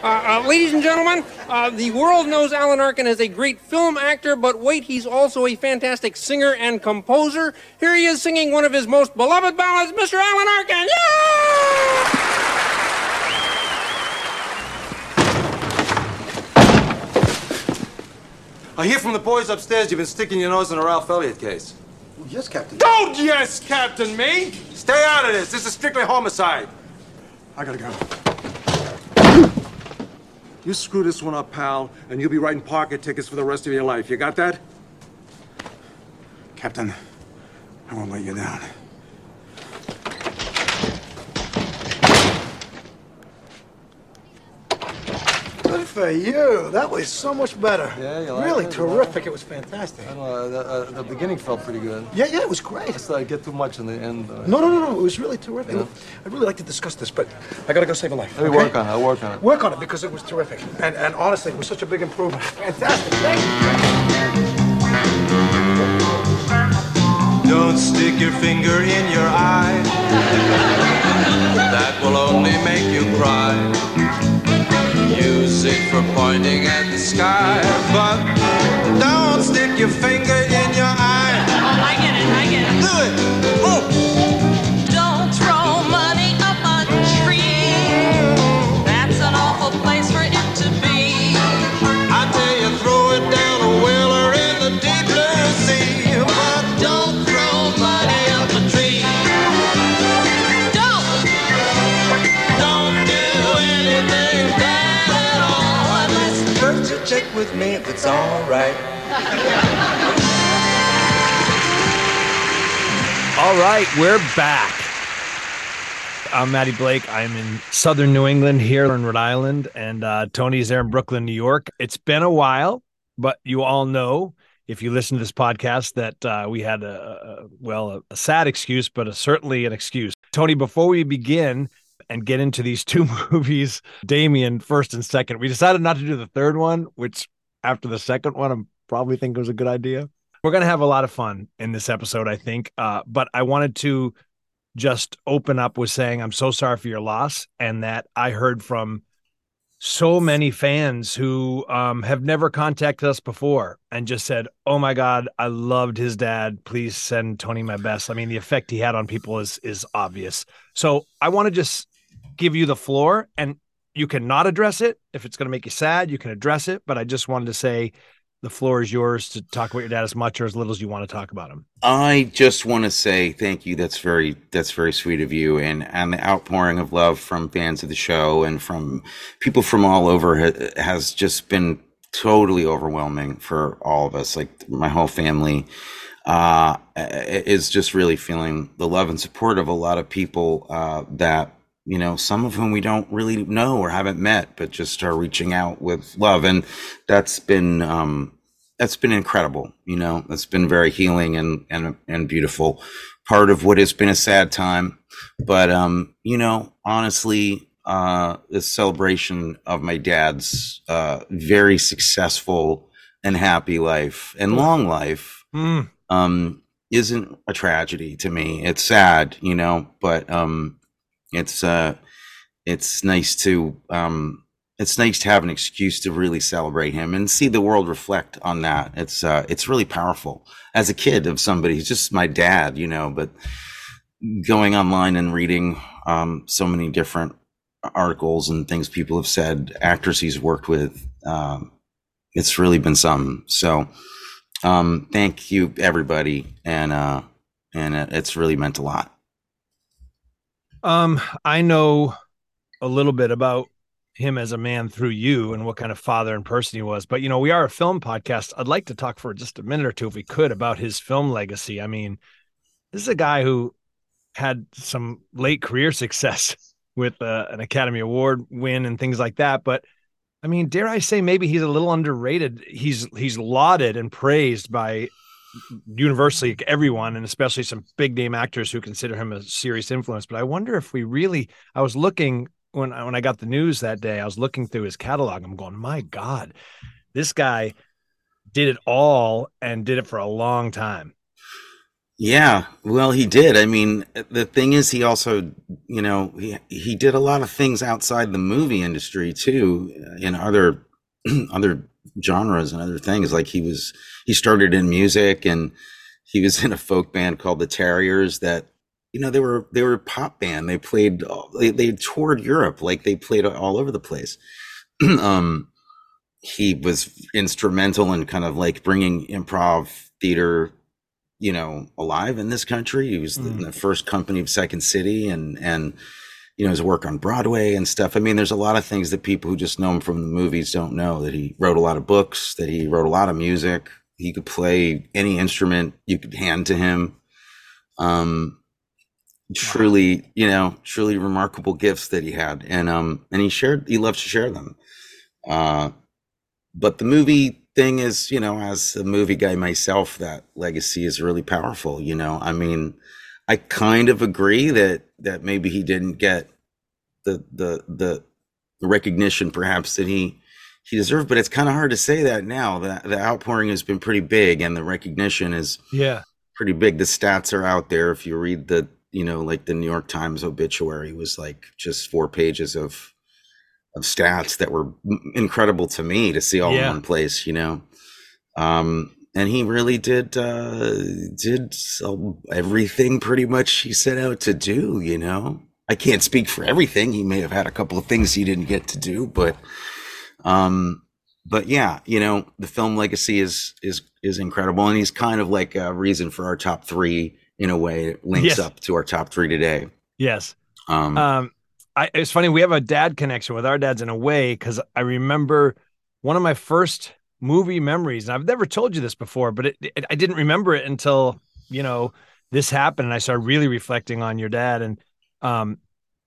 Uh, uh, ladies and gentlemen, uh, the world knows Alan Arkin as a great film actor, but wait, he's also a fantastic singer and composer. Here he is singing one of his most beloved ballads, Mr. Alan Arkin. Yeah! I hear from the boys upstairs you've been sticking your nose in a Ralph Elliott case. Yes, Captain. Don't yes, Captain me! Stay out of this. This is strictly homicide. I gotta go. You screw this one up, pal, and you'll be writing pocket tickets for the rest of your life. You got that? Captain, I won't let you down. For you. That was so much better. Yeah, you like Really it? terrific. It was fantastic. Uh, the, uh, the beginning felt pretty good. Yeah, yeah, it was great. Just uh, get too much in the end. Uh, No, no, no, no. It was really terrific. Yeah. I'd really like to discuss this, but I gotta go save a life. Let me work on it. I'll work on it. Work on it because it was terrific. And, and honestly, it was such a big improvement. Fantastic. Thank you. Don't stick your finger in your eye. That will only make you cry. It for pointing at the sky, but don't stick your finger in your eye. Me if it's all right. All right, we're back. I'm Maddie Blake. I'm in southern New England here in Rhode Island, and uh, Tony's there in Brooklyn, New York. It's been a while, but you all know if you listen to this podcast that uh, we had a, a well a, a sad excuse, but a, certainly an excuse. Tony, before we begin and get into these two movies, Damien first and second, we decided not to do the third one, which after the second one, I'm probably think it was a good idea. We're gonna have a lot of fun in this episode, I think. Uh, but I wanted to just open up with saying I'm so sorry for your loss, and that I heard from so many fans who um, have never contacted us before and just said, "Oh my God, I loved his dad. Please send Tony my best." I mean, the effect he had on people is is obvious. So I want to just give you the floor, and you cannot address it if it's going to make you sad. You can address it, but I just wanted to say. The floor is yours to talk about your dad as much or as little as you want to talk about him. I just want to say thank you. That's very that's very sweet of you, and and the outpouring of love from fans of the show and from people from all over ha- has just been totally overwhelming for all of us. Like my whole family uh, is just really feeling the love and support of a lot of people uh, that you know some of whom we don't really know or haven't met, but just are reaching out with love, and that's been. Um, that's been incredible. You know, it's been very healing and and and beautiful. Part of what has been a sad time, but um, you know, honestly, uh, the celebration of my dad's uh, very successful and happy life and long life Mm. um, isn't a tragedy to me. It's sad, you know, but um, it's uh, it's nice to um, it's nice to have an excuse to really celebrate him and see the world reflect on that. It's uh, it's really powerful. As a kid of somebody, he's just my dad, you know, but going online and reading um, so many different articles and things people have said, actors he's worked with, um, it's really been something. So, um, thank you everybody, and uh, and it's really meant a lot. Um, I know a little bit about him as a man through you and what kind of father and person he was. But you know, we are a film podcast. I'd like to talk for just a minute or two, if we could, about his film legacy. I mean, this is a guy who had some late career success with uh, an Academy Award win and things like that. But I mean, dare I say, maybe he's a little underrated. He's he's lauded and praised by universally everyone, and especially some big name actors who consider him a serious influence. But I wonder if we really. I was looking when I- when I got the news that day. I was looking through his catalog. I'm going, my God, this guy did it all and did it for a long time. Yeah, well, he did. I mean, the thing is, he also, you know, he he did a lot of things outside the movie industry too, in other other genres and other things. Like he was, he started in music, and he was in a folk band called the Terriers. That you know, they were they were a pop band. They played, they they toured Europe, like they played all over the place. um, he was instrumental in kind of like bringing improv theater you know alive in this country he was the, Mm. the first company of second city and and you know his work on broadway and stuff. I mean there's a lot of things that people who just know him from the movies don't know that he wrote a lot of books that he wrote a lot of music. He could play any instrument you could hand to him. Um truly you know truly remarkable gifts that he had. And um and he shared he loved to share them. Uh but the movie thing is you know as a movie guy myself that legacy is really powerful you know? I mean i kind of agree that that maybe he didn't get the the the recognition perhaps that he he deserved but it's kind of hard to say that now the, the outpouring has been pretty big and the recognition is Yeah. pretty big the stats are out there if you read the you know like the new york times obituary was like just four pages of of stats that were incredible to me to see all Yeah. in one place you know um and he really did uh did everything pretty much he set out to do you know i can't speak for everything he may have had a couple of things he didn't get to do but um but yeah you know the film legacy is is is incredible and he's kind of like a reason for our top three in a way it links Yes. up to our top three today Yes. um Um, I, it's funny. We have a dad connection with our dads in a way because I remember one of my first movie memories, and I've never told you this before, but it, it, I didn't remember it until you know this happened, and I started really reflecting on your dad. And um,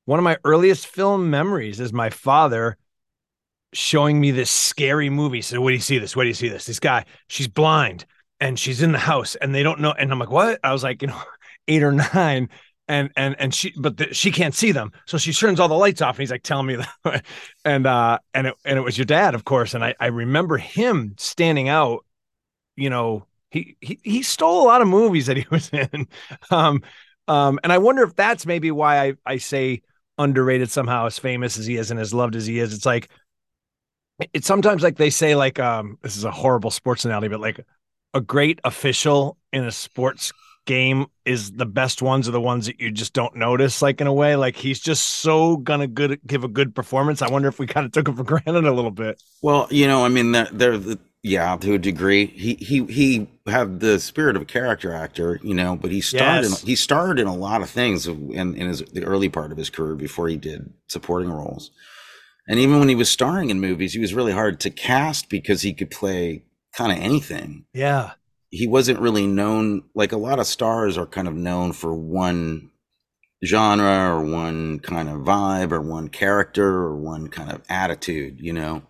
one of my earliest film memories is my father showing me this scary movie. So, what do you see this? What do you see this? This guy, she's blind and she's in the house, and they don't know. And I'm like, what? I was like, you know, eight or nine and and and she but the, she can't see them. So she turns all the lights off and he's like telling me that. And uh and it and it was your dad of course. And i i remember him standing out you know he he he stole a lot of movies that he was in. Um um and i wonder if that's maybe why i i say underrated somehow as famous as he is and as loved as he is. It's like it's sometimes like they say like um this is a horrible sports analogy but like a great official in a sports game is the best ones are the ones that you just don't notice like in a way like he's just so gonna good give a good performance i wonder if we kind of took him for granted a little bit Well, you know, I mean, they're, they're the, yeah, to a degree. He he he had the spirit of a character actor, you know, but he starred Yes. in, he starred in a lot of things in in his the early part of his career before he did supporting roles. And even when he was starring in movies, he was really hard to cast because he could play kind of anything. yeah He wasn't really known like a lot of stars are kind of known for one genre or one kind of vibe or one character or one kind of attitude, you know.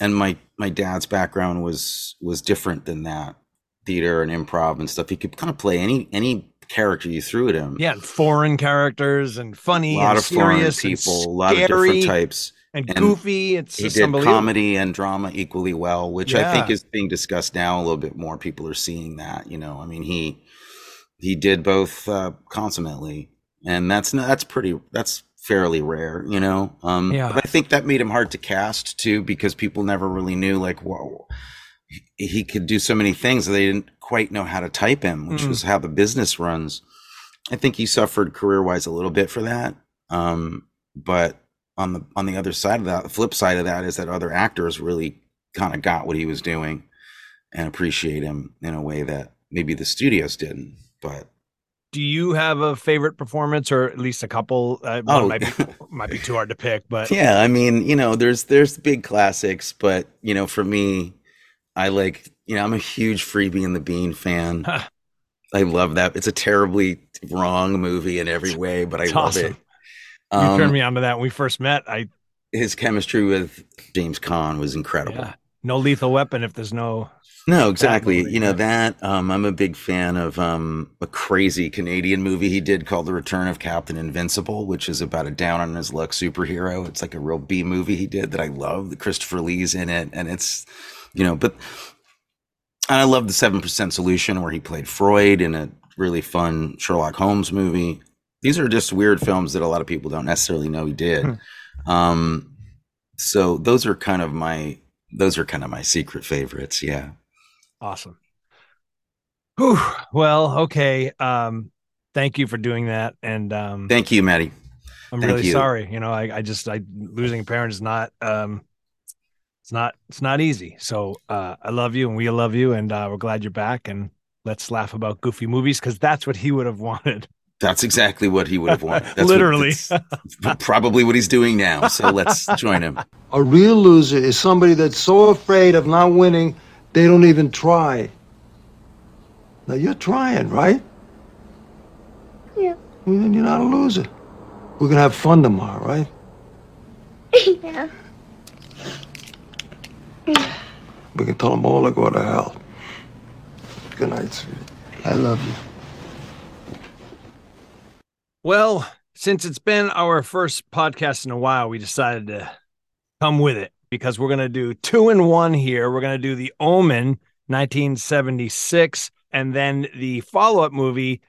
And my my dad's background was was different than that. Theater and improv and stuff. He could kind of play any any character you threw at him. yeah foreign characters and funny a lot and of foreign serious and people, a lot of different types. And, and goofy it's He did comedy and drama equally well, which I think is being discussed now a little bit more. People are seeing that, you know. I mean, he he did both uh, consummately, and that's that's pretty that's fairly rare, you know. Um, Yeah. But I think that made him hard to cast too, because people never really knew like, whoa, he, he could do so many things. They didn't quite know how to type him, which Mm. was how the business runs. I think he suffered career wise a little bit for that. Um, but on the on the other side of that, the flip side of that is that other actors really kind of got what he was doing and appreciate him in a way that maybe the studios didn't. But do you have a favorite performance or at least a couple uh, Oh. might be might be too hard to pick but yeah, I mean, you know, there's there's big classics, but you know, for me, I like you know, I'm a huge Freebie and the Bean fan. I love that. It's a terribly wrong movie in every way, but I It's love awesome. it. You Um, turned me on to that when we first met i his chemistry with James Caan was incredible. yeah no lethal weapon if there's no No, exactly. You know that. Um, I'm a big fan of um, a crazy Canadian movie he did called The Return of Captain Invincible, which is about a down on his luck superhero. It's like a real B movie he did that I love. The Christopher Lee's in it, and it's you know, but and I love the Seven Percent Solution where he played Freud in a really fun Sherlock Holmes movie. These are just weird films that a lot of people don't necessarily know he did. um, so those are kind of my those are kind of my secret favorites. Yeah. Awesome. Whew. Well, okay. Um, thank you for doing that. And um, Thank you, Maddie. I'm thank really you. sorry. You know, I, I just I losing a parent is not um, it's not it's not easy. So uh, I love you and we love you and uh, we're glad you're back and let's laugh about goofy movies because that's what he would have wanted. That's exactly what he would have wanted. That's what- Literally. that's probably what he's doing now. So let's join him. A real loser is somebody that's so afraid of not winning, they don't even try. Now you're trying, right? Yeah. Well, then you're not a loser. We're gonna have fun tomorrow, right? yeah. We can tell them all to go to hell. Good night, sweetie. I love you. Well, since it's been our first podcast in a while, we decided to come with it because we're going to do two in one here. We're going to do The Omen 1976 and then the follow up movie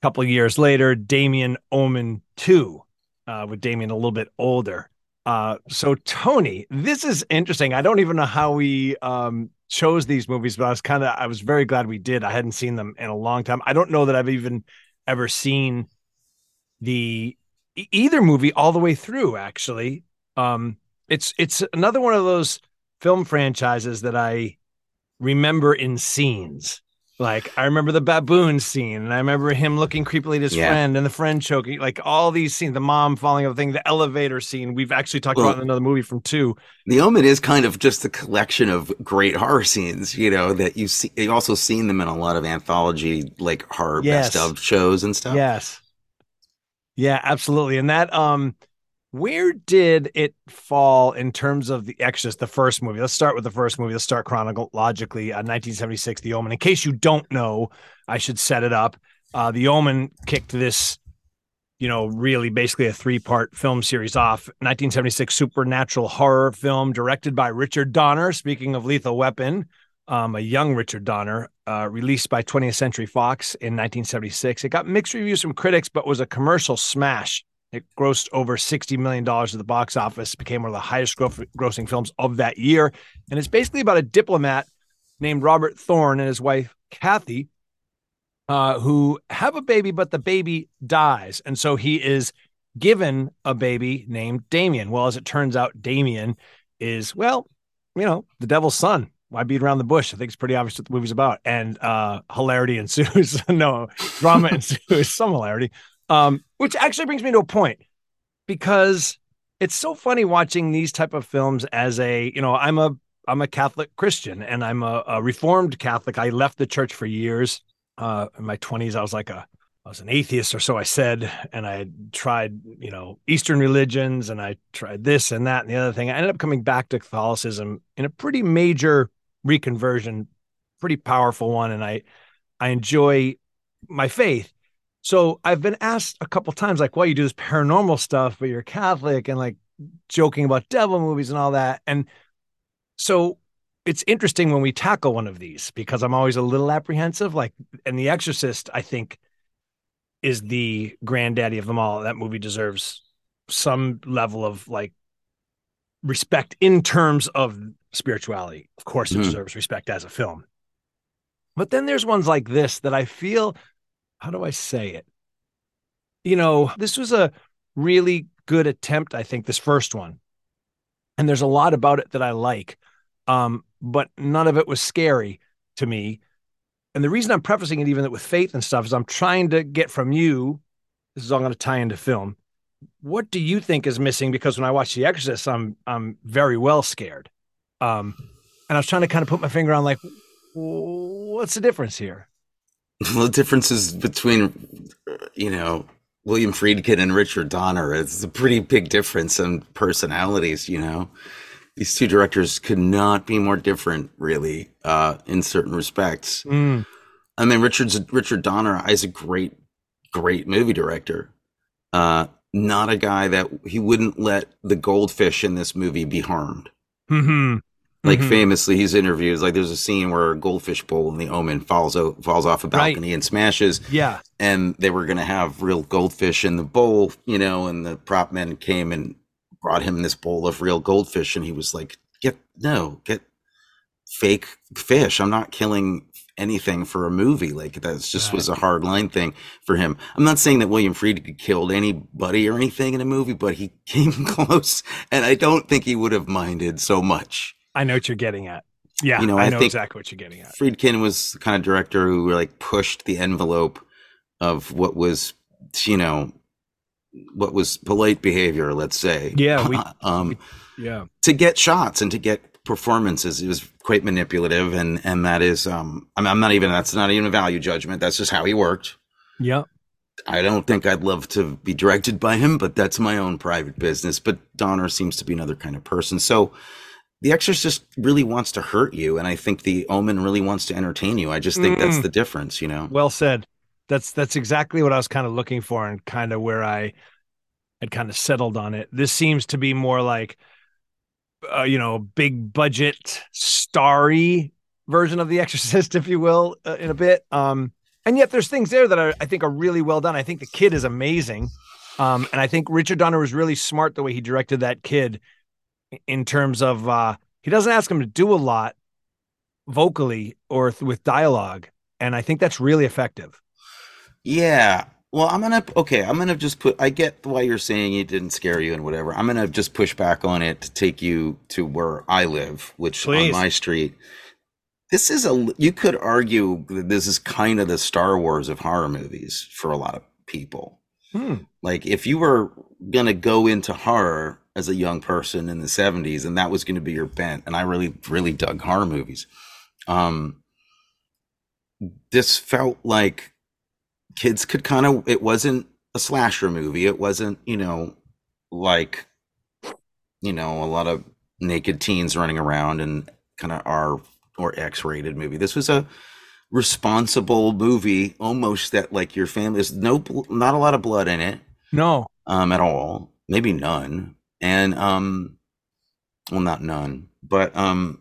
a couple of years later, Damien Omen 2, uh, with Damien a little bit older. Uh, so, Tony, this is interesting. I don't even know how we um, chose these movies, but I was kind of, I was very glad we did. I hadn't seen them in a long time. I don't know that I've even ever seen the either movie all the way through actually um it's it's another one of those film franchises that i remember in scenes like i remember the baboon scene and i remember him looking creepily at his Yeah. friend and the friend choking like all these scenes the mom falling the thing the elevator scene we've actually talked Well- about in another movie from two The Omen is kind of just a collection of great horror scenes, you know, that you see. You've also seen them in a lot of anthology, like horror Yes. best of shows and stuff. Yes. Yeah, absolutely. And that um where did it fall in terms of the Exorcist, the first movie? Let's start with the first movie. Let's start chronologically. Uh, 1976, The Omen. In case you don't know, I should set it up. Uh, the Omen kicked this, you know, really basically a three part film series off. 1976 supernatural horror film directed by Richard Donner. Speaking of Lethal Weapon, um, a young Richard Donner, uh, released by 20th Century Fox in 1976. It got mixed reviews from critics, but was a commercial smash. It grossed over $60 million at the box office, became one of the highest gro- grossing films of that year. And it's basically about a diplomat named Robert Thorne and his wife, Kathy, uh, who have a baby, but the baby dies. And so he is given a baby named Damien. Well, as it turns out, Damien is, well, you know, the devil's son. Why beat around the bush? I think it's pretty obvious what the movie's about. And uh hilarity ensues. no, drama ensues, some hilarity. Um, which actually brings me to a point because it's so funny watching these type of films as a, you know, I'm a I'm a Catholic Christian and I'm a, a reformed Catholic. I left the church for years. Uh in my 20s, I was like a I was an atheist or so I said, and I tried, you know, Eastern religions and I tried this and that and the other thing. I ended up coming back to Catholicism in a pretty major reconversion, pretty powerful one. And I I enjoy my faith. So I've been asked a couple times, like, well, you do this paranormal stuff, but you're Catholic and like joking about devil movies and all that. And so it's interesting when we tackle one of these because I'm always a little apprehensive. Like, and The Exorcist, I think, is the granddaddy of them all. That movie deserves some level of like respect in terms of spirituality. Of course, it Mhm. deserves respect as a film. But then there's ones like this that I feel, how do I say it? You know, this was a really good attempt, I think, this first one. And there's a lot about it that I like. Um, but none of it was scary to me. And the reason I'm prefacing it even with faith and stuff is I'm trying to get from you, this is all going to tie into film. What do you think is missing? Because when I watch The Exorcist, I'm I'm very well scared. Um, and I was trying to kind of put my finger on like, what's the difference here? Well, the differences between, you know, William Friedkin and Richard Donner is a pretty big difference in personalities. You know, these two directors could not be more different, really, uh, in certain respects. Mm, I mean, Richard's Richard Donner is a great, great movie director. Uh, not a guy that he wouldn't let the goldfish in this movie be harmed. hmm Like Mhm. famously, he's interviewed. Like there's a scene where a goldfish bowl in the Omen falls o- falls off a Right. balcony and smashes. Yeah. and they were going to have real goldfish in the bowl, you know, and the prop men came and brought him this bowl of real goldfish, and he was like, "Get no, get fake fish. I'm not killing anything for a movie. Like that just was a hard line thing for him. I'm not saying that William Friedkin killed anybody or anything in a movie, but he came close, and I don't think he would have minded so much. I know what you're getting at. Yeah, You know, I I know exactly what you're getting at. Friedkin was the kind of director who like pushed the envelope of what was, you know, what was polite behavior, let's say. Yeah, we- um, Yeah. to get shots and to get performances. It was quite manipulative, and and that is, um, I'm, I'm not even that's not even a value judgment. That's just how he worked. Yeah. I don't think I'd love to be directed by him, but that's my own private business. But Donner seems to be another kind of person. So The Exorcist really wants to hurt you, and I think The Omen really wants to entertain you. I just think that's Mm. the difference, you know. Well said. That's that's exactly what I was kind of looking for and kind of where I had kind of settled on it. This seems to be more like uh, you know, big budget starry version of The Exorcist, if you will, uh, in a bit. Um, and yet there's things there that are, I think are really well done. I think the kid is amazing. Um, and I think Richard Donner was really smart the way he directed that kid in terms of uh, he doesn't ask him to do a lot vocally or th- with dialogue. And I think that's really effective. Yeah. Well, I'm gonna okay. I'm gonna just put. I get why you're saying it didn't scare you and whatever. I'm gonna just push back on it to take you to where I live, which on my street. This is a. You could argue that this is kind of the Star Wars of horror movies for a lot of people. Hmm. Like if you were gonna go into horror as a young person in the 70s, and that was gonna be your bent, and I really, really dug horror movies. Um, this felt like kids could kind of it wasn't a slasher movie. It wasn't you know like you know a lot of naked teens running around and kind of r or x-rated movie. This was a responsible movie almost that like your family there's no not a lot of blood in it. No. um at all. Maybe none. And um well not none but um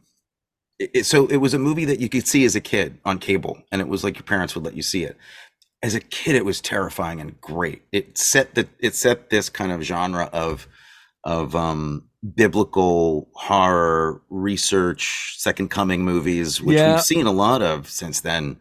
it- so it was a movie that you could see as a kid on cable and it was like your parents would let you see it as a kid it was terrifying and great it set the it set this kind of genre of of um biblical horror research second coming movies which Yeah. we've seen a lot of since then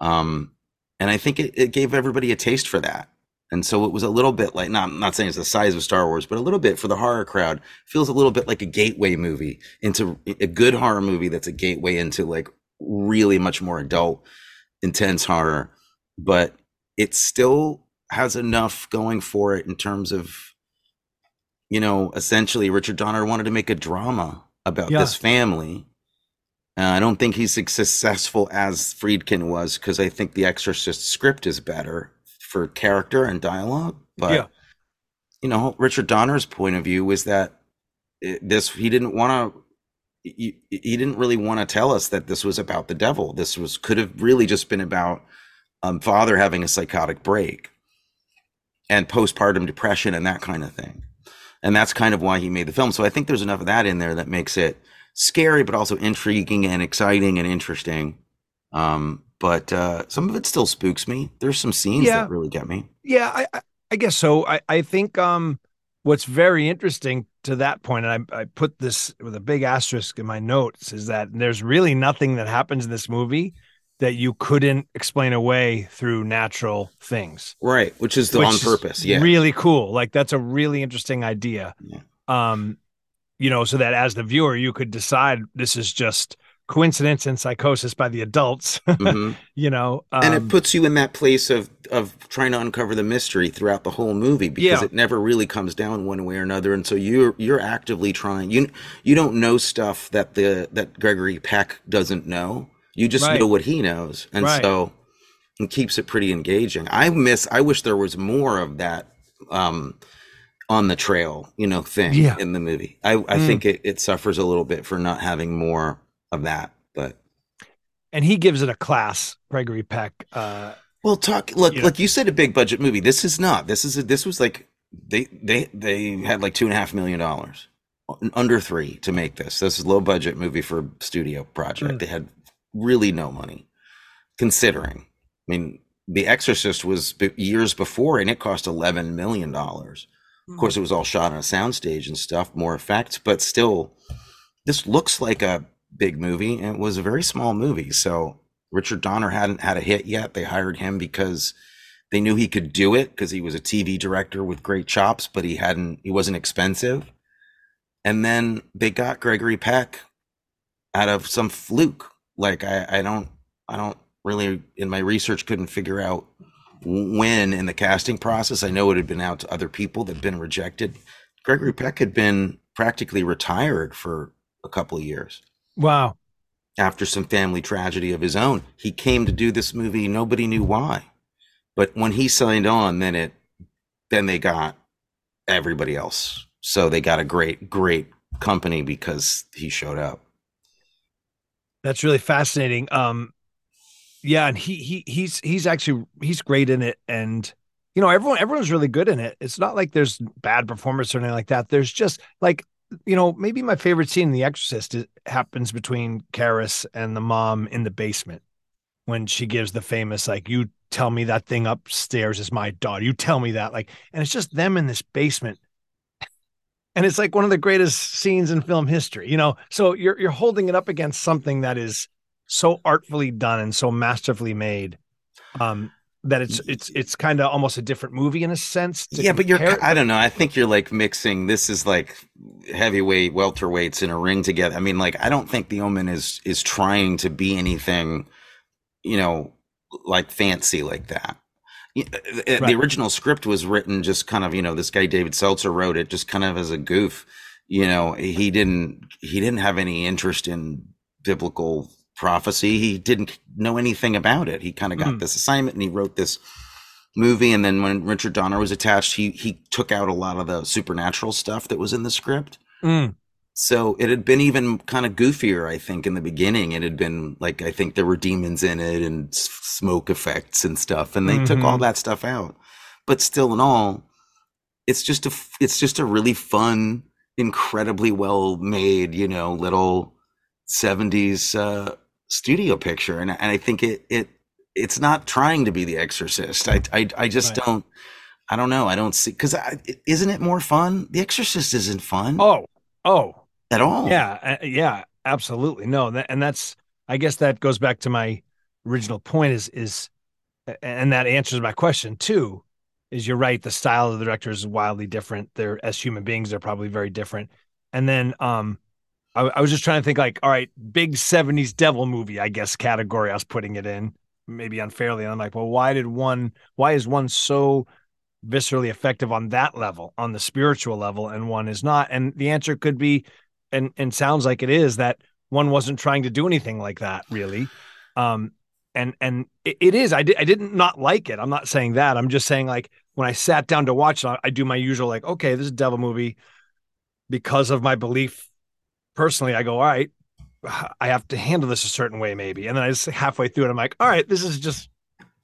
um and i think it, it gave everybody a taste for that and so it was a little bit like not I'm not saying it's the size of Star Wars, but a little bit for the horror crowd feels a little bit like a gateway movie into a good horror movie that's a gateway into like really much more adult, intense horror. But it still has enough going for it in terms of, you know, essentially Richard Donner wanted to make a drama about Yeah. this family. Uh, I don't think he's as successful as Friedkin was because I think The Exorcist script is better for character and dialogue. But Yeah. you know, Richard Donner's point of view was that it, this he didn't want to. He, he didn't really want to tell us that this was about the devil. This was could have really just been about um, father having a psychotic break and postpartum depression and that kind of thing. And that's kind of why he made the film. So I think there's enough of that in there that makes it scary, but also intriguing and exciting and interesting. Um, but uh, some of it still spooks me. There's some scenes Yeah. that really get me. Yeah, I, I, guess so. I, I think um, what's very interesting to that point, and I, I put this with a big asterisk in my notes, is that there's really nothing that happens in this movie that you couldn't explain away through natural things. Right, which is the which on purpose. Yeah. really cool. Like that's a really interesting idea. Yeah. Um, you know, so that as the viewer, you could decide this is just coincidence and psychosis by the adults. Mhm. you know, um, and it puts you in that place of of trying to uncover the mystery throughout the whole movie because Yeah. it never really comes down one way or another and so you're you're actively trying you you don't know stuff that the that Gregory Peck doesn't know you just Right. know what he knows and Right. so it keeps it pretty engaging i miss i wish there was more of that um on the trail you know thing Yeah. in the movie i i Mm. think it, it suffers a little bit for not having more of that but and he gives it a class, Gregory Peck. Uh, Well, talk look You know. you said a big budget movie. This is not. This is a, this was like they they they had like two and a half million dollars. under three to make this. This is low budget movie for a studio project. Mm. They had really no money, considering. I mean, The Exorcist was b- years before, and it cost eleven million dollars. Of hmm. course, it was all shot on a soundstage and stuff, more effects, but still, this looks like a big movie, and it was a very small movie. So Richard Donner hadn't had a hit yet. They hired him because they knew he could do it because he was a TV director with great chops, but he hadn't. He wasn't expensive. And then they got Gregory Peck out of some fluke. Like I, I don't, I don't really in my research couldn't figure out when in the casting process. I know it had been out to other people that had been rejected. Gregory Peck had been practically retired for a couple of years Wow. after some family tragedy of his own. He came to do this movie. Nobody knew why, but when he signed on, then it, then they got everybody else. So they got a great, great company because he showed up. That's really fascinating. Um, yeah, and he he he's he's actually he's great in it, and you know everyone everyone's really good in it. It's not like there's bad performance or anything like that. There's just like you know maybe my favorite scene in The Exorcist is, happens between Karras and the mom in the basement when she gives the famous like you tell me that thing upstairs is my daughter. You tell me that like, and it's just them in this basement and it's like one of the greatest scenes in film history you know so you're you're holding it up against something that is so artfully done and so masterfully made um that it's it's it's kind of almost a different movie in a sense yeah, but you're, compare- I don't know. I think you're like mixing, this is like heavyweight welterweights in a ring together. I mean, like, I don't think The Omen is, is trying to be anything, you know, like fancy like that. Uh, The Right. original script was written just kind of, you know, this guy David Seltzer wrote it just kind of as a goof. You know, he didn't he didn't have any interest in biblical prophecy. He didn't know anything about it. He kind of got Mm. this assignment and he wrote this movie and then when Richard Donner was attached, he he took out a lot of the supernatural stuff that was in the script. Mm. So it had been even kind of goofier, I think, in the beginning. It had been like I think there were demons in it and smoke effects and stuff, and they took all Mhm. that stuff out. But still, in all, it's just a it's just a really fun, incredibly well made, you know, little seventies uh, studio picture, and and I think it it it's not trying to be The Exorcist. I I, I just Right. don't. I don't know. I don't see because isn't it more fun? The Exorcist isn't fun oh oh at all. yeah yeah absolutely. No and that's i guess that goes back to my original point is is and that answers my question too is you're right the style of the director is wildly different. They're as human beings they're probably very different. And then um I, I was just trying to think like all right big 70s devil movie i guess category i was putting it in maybe unfairly. And i'm like well why did one why is one so viscerally effective on that level on the spiritual level and one is not? And the answer could be and and sounds like it is that one wasn't trying to do anything like that really. Um and and it, it is. I, I didn't not like it. I'm not saying that. I'm just saying like when i sat down to watch it I, I do my usual like okay this is a devil movie. Because of my belief personally i go all right i have to handle this a certain way maybe. And then i just halfway through it i'm like all right this is just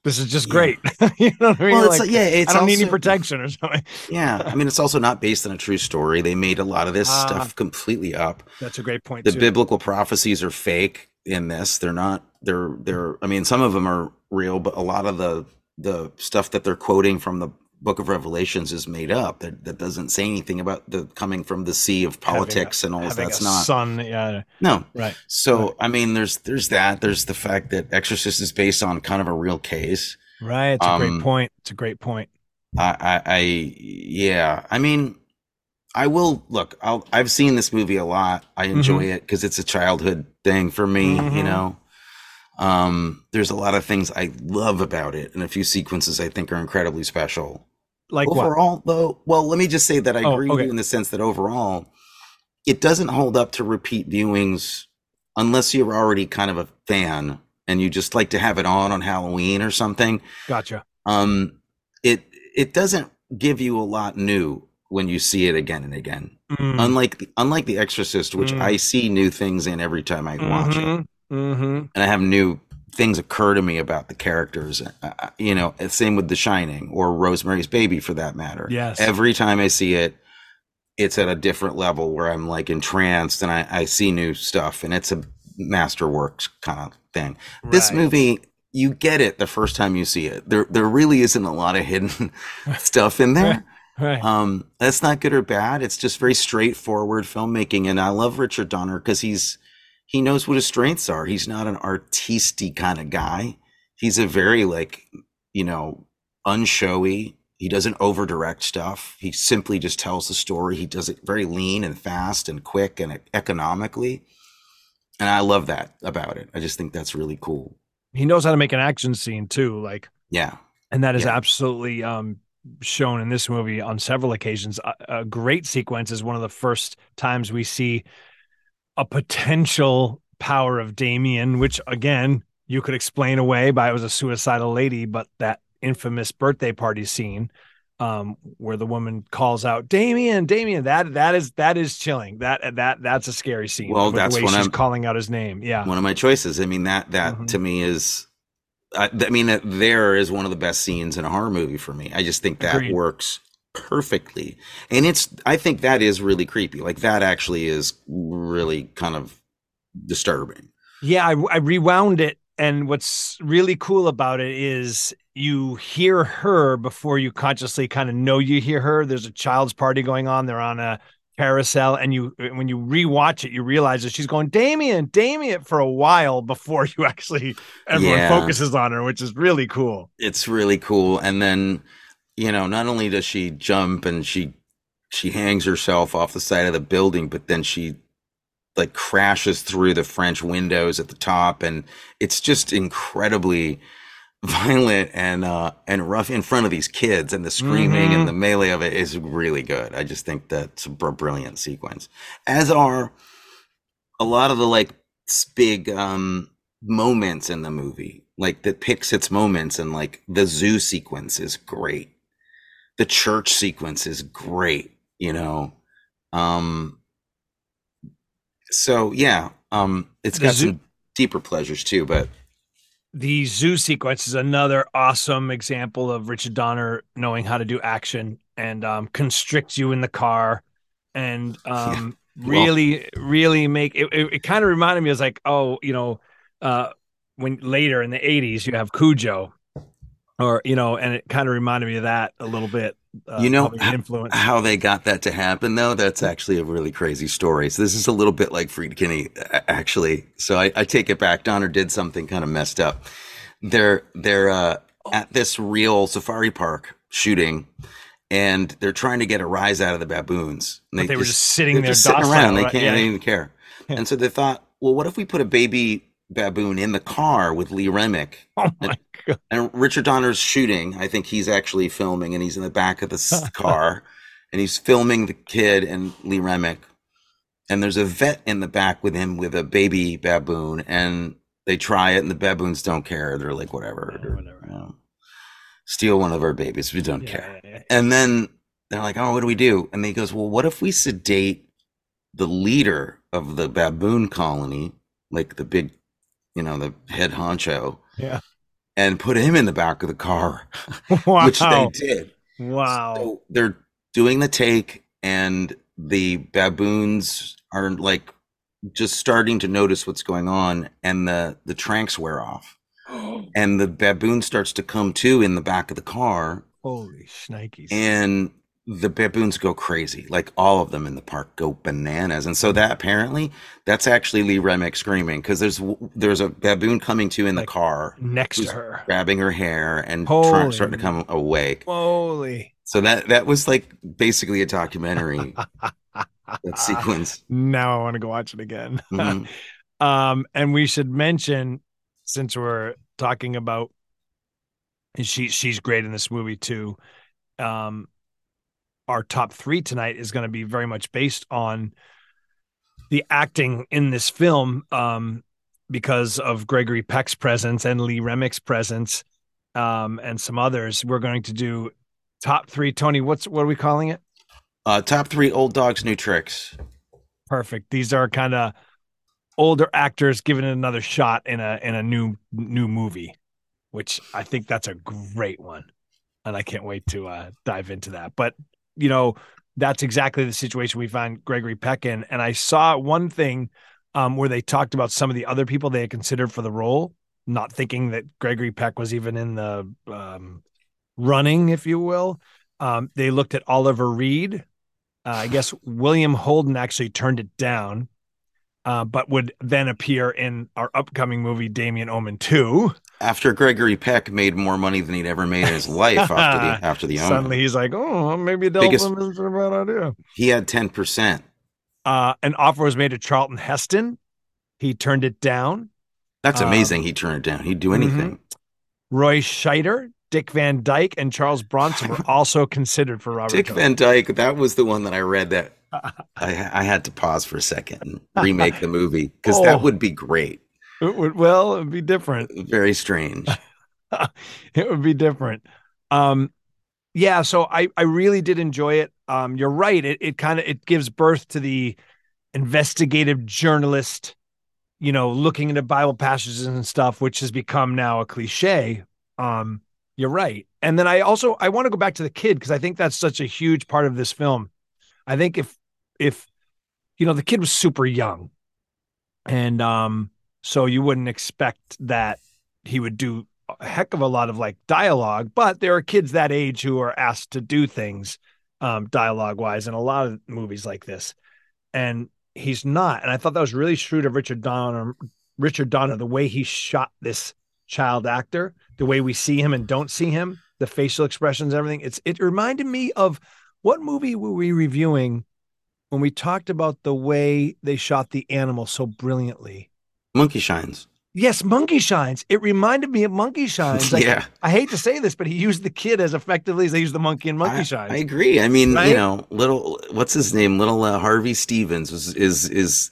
this is just Yeah. great you know what i mean Well, it's Like, yeah, it's i don't need any protection or something Yeah, I mean, it's also not based on a true story. They made a lot of this Ah. stuff completely up. that's a great point The too. biblical prophecies are fake in this. They're not. They're they're. I mean, some of them are real, but a lot of the the stuff that they're quoting from the Book of Revelations is made up. That that doesn't say anything about the coming from the sea of Having politics and all. That's not. son yeah No. right So Right. I mean, there's there's that. There's the fact that Exorcist is based on kind of a real case. right it's a Um, great point it's a great point I, I, I yeah. I mean, I will look. I'll, I've seen this movie a lot. I enjoy it because it's a childhood thing for me. You Mhm. know, um, there's a lot of things I love about it, and a few sequences I think are incredibly special. Like what overall, though, well, let me just say that I Oh, agree with okay. you in the sense that overall, it doesn't hold up to repeat viewings unless you're already kind of a fan and you just like to have it on on Halloween or something gotcha um it it doesn't give you a lot new when you see it again and again Mm. unlike the, unlike the exorcist which Mm. i see new things in every time i watch it Mhm, mhm. and i have new things occur to me about the characters uh, uh, you know same with the shining or rosemary's baby for that matter Yes. every time i see it it's at a different level where I'm like entranced and I, I see new stuff and it's a masterworks kind of thing. This movie, you get it the first time you see it. There there really isn't a lot of hidden stuff in there. Right. Um, that's not good or bad. It's just very straightforward filmmaking, and I love Richard Donner because he's he knows what his strengths are. He's not an artisty kind of guy. He's a very like you know unshowy. He doesn't over direct stuff. He simply just tells the story. He does it very lean and fast and quick and economically, and I love that about it. I just think that's really cool. he knows how to make an action scene too, like, Yeah, and that is Yeah. absolutely um, shown in this movie on several occasions. A, a great sequence is one of the first times we see a potential power of Damien, which again you could explain away by it was a suicidal lady, but that infamous birthday party scene um where the woman calls out Damien Damien that that is that is chilling that that that's a scary scene Well, with the that's way when she's I'm- calling out his name yeah one of my choices. I mean that that Mhm. to me is, I, I mean there is one of the best scenes in a horror movie for me. I just think that Agreed. works perfectly, and it's I think that is really creepy. Like that actually is really kind of disturbing. Yeah, I, I rewound it, and what's really cool about it is you hear her before you consciously kind of know you hear her. There's a child's party going on. They're on a carousel, and you when you rewatch it, you realize that she's going Damien, Damien for a while before you actually everyone Yeah. focuses on her, which is really cool. It's really cool, and then you know not only does she jump and she she hangs herself off the side of the building, but then she like crashes through the French windows at the top, and it's just incredibly violent and uh and rough in front of these kids and the screaming Mhm. and the melee of it is really good i just think that's a br- brilliant sequence as are a lot of the like big um moments in the movie like that picks its moments and like the zoo sequence is great the church sequence is great you know um so yeah um it's The got zoo- some deeper pleasures too but The zoo sequence is another awesome example of Richard Donner knowing how to do action and um, constrict you in the car and um, Well- really, really make it. It, it kind of reminded me, was like, oh, you know, uh, when later in the 80s, you have Cujo. Or you know, and it kind of reminded me of that a little bit. Uh, you know influence. how they got that to happen though that's actually a really crazy story so this is a little bit like friedkin actually so I, I take it back donner did something kind of messed up they're they're uh, at this real safari park shooting and they're trying to get a rise out of the baboons But they were just sitting there just sitting around they right? can't Yeah. they even care and so they thought well what if we put a baby baboon in the car with lee remick Oh my and Richard Donner's shooting. I think he's actually filming, and he's in the back of the car, and he's filming the kid and Lee Remick. And there's a vet in the back with him with a baby baboon, and they try it, and the baboons don't care. They're like, whatever, Yeah, whatever. you know, steal one of our babies. We don't care. Yeah, yeah, yeah. And then they're like, oh, what do we do? And he goes, well, what if we sedate the leader of the baboon colony, like the big, you know, the head honcho, Yeah. And put him in the back of the car, Wow! which they did. wow! So they're doing the take, and the baboons are like just starting to notice what's going on, and the the tranks wear off, and the baboon starts to come to in the back of the car, Holy shnikes! and the baboons go crazy like all of them in the park go bananas and so that apparently that's actually lee remick screaming because there's there's a baboon coming to in the Like, car next to her. grabbing her hair and trying, starting to come awake Holy! so that that was like basically a documentary that sequence Now I want to go watch it again. Mhm. um, and we should mention, since we're talking about, and she she's great in this movie too. Um, our top three tonight is going to be very much based on the acting in this film, um, because of Gregory Peck's presence and Lee Remick's presence, um, and some others. We're going to do top three. Tony, what's what are we calling it? uh top three old dogs new tricks Perfect. These are kind of older actors giving it another shot in a in a new new movie, which I think that's a great one, and I can't wait to uh, dive into that. But you know, that's exactly the situation we find Gregory Peck in. And I saw one thing um, where they talked about some of the other people they had considered for the role, not thinking that Gregory Peck was even in the um, running, if you will. Um, they looked at Oliver Reed. Uh, I guess William Holden actually turned it down, uh, but would then appear in our upcoming movie, Damien Omen 2. After Gregory Peck made more money than he'd ever made in his life after the after the Suddenly he's like, oh, maybe Delphine isn't a bad idea. He had ten percent. Uh, an offer was made to Charlton Heston. He turned it down. That's Um, amazing. he turned it down. He'd do anything. Roy Scheider, Dick Van Dyke, and Charles Bronson were also considered for Robert. Dick Jones. Van Dyke. That was the one that I read that I, I had to pause for a second and remake the movie because Oh. that would be great. It would, well, it'd be different. Very strange. it would be different. Um, yeah, so I I really did enjoy it. Um, you're right. It it kind of it gives birth to the investigative journalist, you know, looking into Bible passages and stuff, which has become now a cliche. Um, you're right. And then I also I want to go back to the kid because I think that's such a huge part of this film. I think if if you know the kid was super young, and um, so you wouldn't expect that he would do a heck of a lot of like dialogue, but there are kids that age who are asked to do things um, dialogue wise in a lot of movies like this. And he's not. And I thought that was really shrewd of Richard Donner, Richard Donner, the way he shot this child actor, the way we see him and don't see him, the facial expressions, everything. It's it reminded me of what movie were we reviewing when we talked about the way they shot the animal so brilliantly? Monkey shines. Yes, Monkey Shines. It reminded me of Monkey Shines. Like, Yeah. I hate to say this, but he used the kid as effectively as they used the monkey in Monkey I, Shines. I agree. I mean, Right? you know, little what's his name? Little uh, Harvey Stevens is is is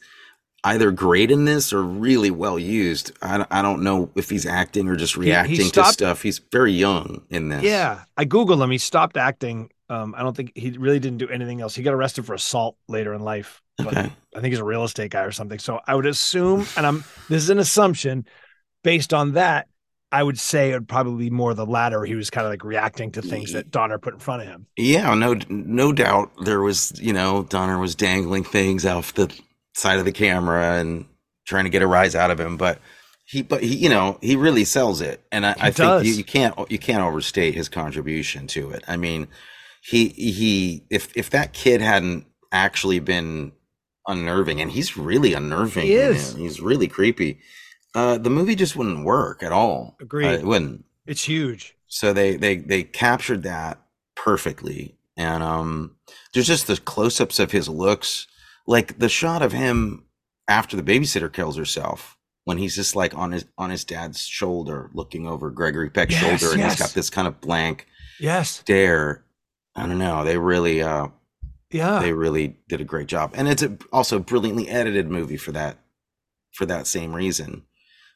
either great in this or really well used. I, don't- I don't know if he's acting or just he reacting to stuff. He's very young in this. Yeah, I googled him. He stopped acting. Um, I don't think he really didn't do anything else. He got arrested for assault later in life. But Okay. I think he's a real estate guy or something. So I would assume, and I'm this is an assumption based on that. I would say it would probably be more the latter. He was kind of like reacting to things that Donner put in front of him. Yeah, no, no doubt there was, you know, Donner was dangling things off the side of the camera and trying to get a rise out of him, but he, but he, you know, he really sells it, and I, I think you, you can't, you can't overstate his contribution to it. I mean, he, he, if if that kid hadn't actually been unnerving, and he's really unnerving, He is. it, he's really creepy. Uh, the movie just wouldn't work at all. agree Uh, it wouldn't It's huge. so they they they captured that perfectly and um there's just the close-ups of his looks like the shot of him after the babysitter kills herself when he's just like on his on his dad's shoulder looking over gregory peck's Yes, shoulder and yes. he's got this kind of blank Yes. stare i don't know they really uh Yeah. they really did a great job and it's a, also a brilliantly edited movie for that for that same reason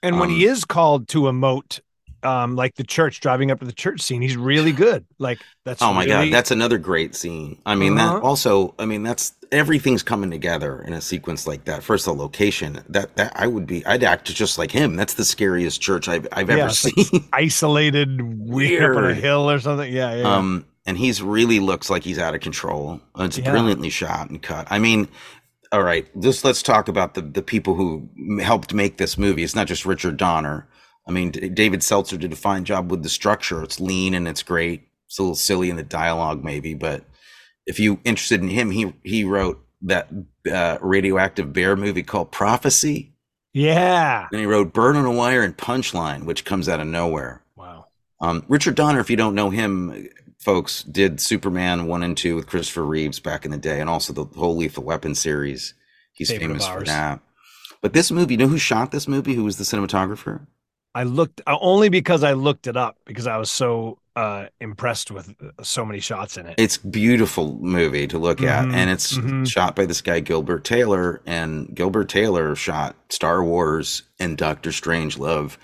And when Um, he is called to emote, um, like the church driving up to the church scene, he's really good. Like that's oh my really- god that's another great scene i mean Uh-huh. that also i mean that's everything's coming together in a sequence like that first the location that that i would be i'd act just like him that's the scariest church i've, I've Yeah, ever it's like seen isolated weird up on a hill or something. Yeah, yeah. um and he's really looks like he's out of control. It's Yeah. brilliantly shot and cut. I mean all right just let's talk about the the people who helped make this movie. It's not just richard donner. I mean david seltzer did a fine job with the structure. It's lean and it's great. It's a little silly in the dialogue maybe but if you interested in him he he wrote that uh, radioactive bear movie called prophecy. Yeah. and he wrote Bird on a Wire and punchline which comes out of nowhere. Wow. um, Richard Donner, if you don't know him, folks, did Superman one and two with Christopher Reeves back in the day, and also the whole Lethal Weapon series. He's Favorite famous for that. But this movie, you know who shot this movie? Who was the cinematographer? I looked uh, only because I looked it up because I was so uh, impressed with uh, so many shots in it. It's beautiful movie to look at, Mhm, and it's mhm. shot by this guy Gilbert Taylor, and Gilbert Taylor shot Star Wars and Doctor Strangelove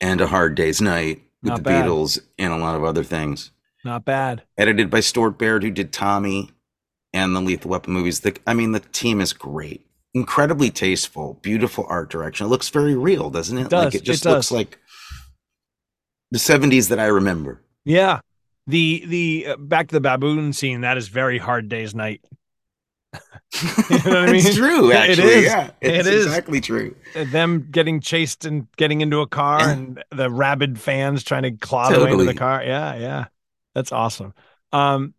and A Hard Day's Night with Not the bad. Beatles and a lot of other things. Not bad. edited by Stuart Baird, who did Tommy and the Lethal Weapon movies. The, I mean, the team is great, incredibly tasteful, beautiful art direction. It looks very real, doesn't it? It does, Like it it just does. looks like the '70s that I remember. Yeah. the the uh, back to the baboon scene. That is very hard day's night. You know what I mean? it's true, actually. is. Yeah, it's It is. exactly true. them getting chased and getting into a car Yeah. and the rabid fans trying to claw their way into the car. Yeah, yeah. That's awesome. Um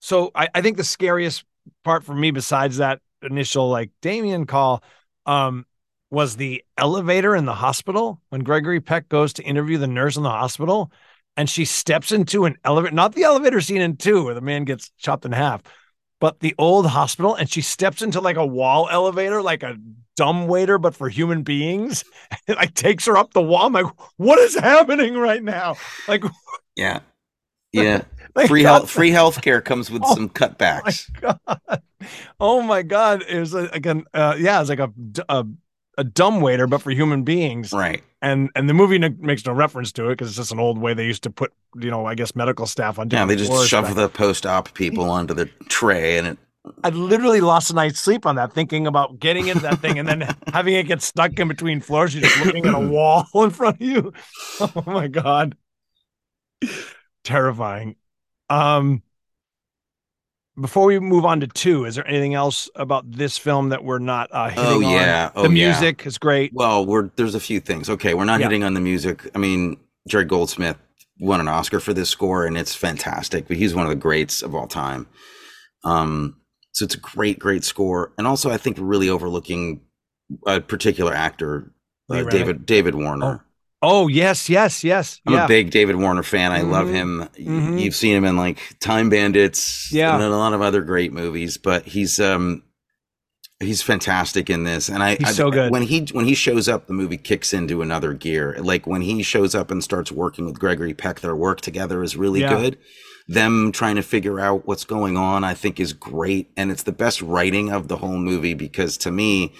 so I, I think the scariest part for me besides that initial like Damien call um was the elevator in the hospital when Gregory Peck goes to interview the nurse in the hospital and she steps into an elevator, not the elevator scene in two where the man gets chopped in half, but the old hospital and she steps into like a wall elevator, like a dumb waiter, but for human beings. It like takes her up the wall. I'm like, what is happening right now? Like, Yeah, yeah. free health, free healthcare comes with Oh, some cutbacks. my God. Oh my God. It was like an, uh, yeah, it's like a, a, a dumb waiter, but for human beings. Right. And, and the movie makes no reference to it because it's just an old way they used to put, you know, I guess medical staff on. Yeah, they just shove the post-op people onto the tray, and it. I literally lost a night's sleep on that, thinking about getting into that thing and then having it get stuck in between floors. You're just looking at a wall in front of you. Oh my god, terrifying. Um, before we move on to two, is there anything else about this film that we're not uh, hitting on? Oh on? yeah, the oh, yeah. music is great. Well, we're there's a few things. Okay, we're not Yeah. hitting on the music. I mean, Jerry Goldsmith won an Oscar for this score, and it's fantastic. But he's one of the greats of all time. Um, so it's a great, great score, and also I think really overlooking a particular actor, uh, David David Warner. Oh yes, yes, yes. I'm yeah, a big David Warner fan. I love Mhm. him. Mhm. You've seen him in like Time Bandits, Yeah. and a lot of other great movies. But he's um he's fantastic in this. And I, He's I so good. when he when he shows up, the movie kicks into another gear. Like when he shows up and starts working with Gregory Peck, their work together is really Yeah. good. Them trying to figure out what's going on, I think, is great, and it's the best writing of the whole movie because to me,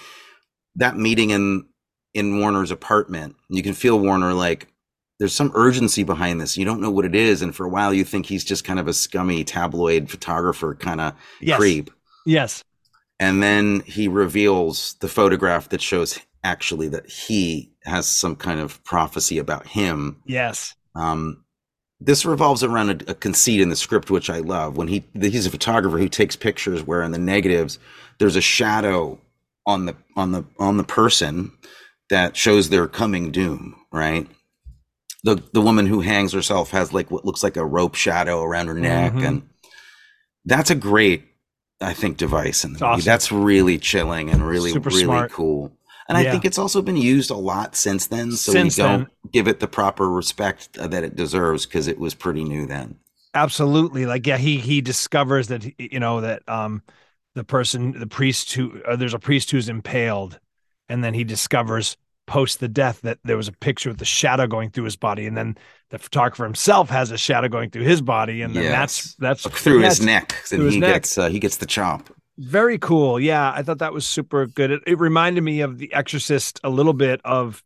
that meeting in in Warner's apartment, you can feel Warner like there's some urgency behind this. You don't know what it is, and for a while you think he's just kind of a scummy tabloid photographer kind of yes, creep, yes, and then he reveals the photograph that shows actually that he has some kind of prophecy about him. yes. Um, this revolves around a, a conceit in the script, which I love. When he he's a photographer who takes pictures where in the negatives there's a shadow on the on the on the person that shows their coming doom. Right. The the woman who hangs herself has like what looks like a rope shadow around her neck, Mhm. and that's a great, I think, device in the awesome. That's really chilling and really Super really smart. cool. And I think it's also been used a lot since then. So Since we don't then. give it the proper respect uh, that it deserves because it was pretty new then. absolutely like yeah he he discovers that you know that um the person the priest who uh, there's a priest who's impaled and then he discovers post the death that there was a picture with the shadow going through his body and then the photographer himself has a shadow going through his body and then that's Yes. that's through that's his neck, and his he neck. gets uh, he gets the chop. very cool yeah i thought that was super good it, it reminded me of the exorcist a little bit of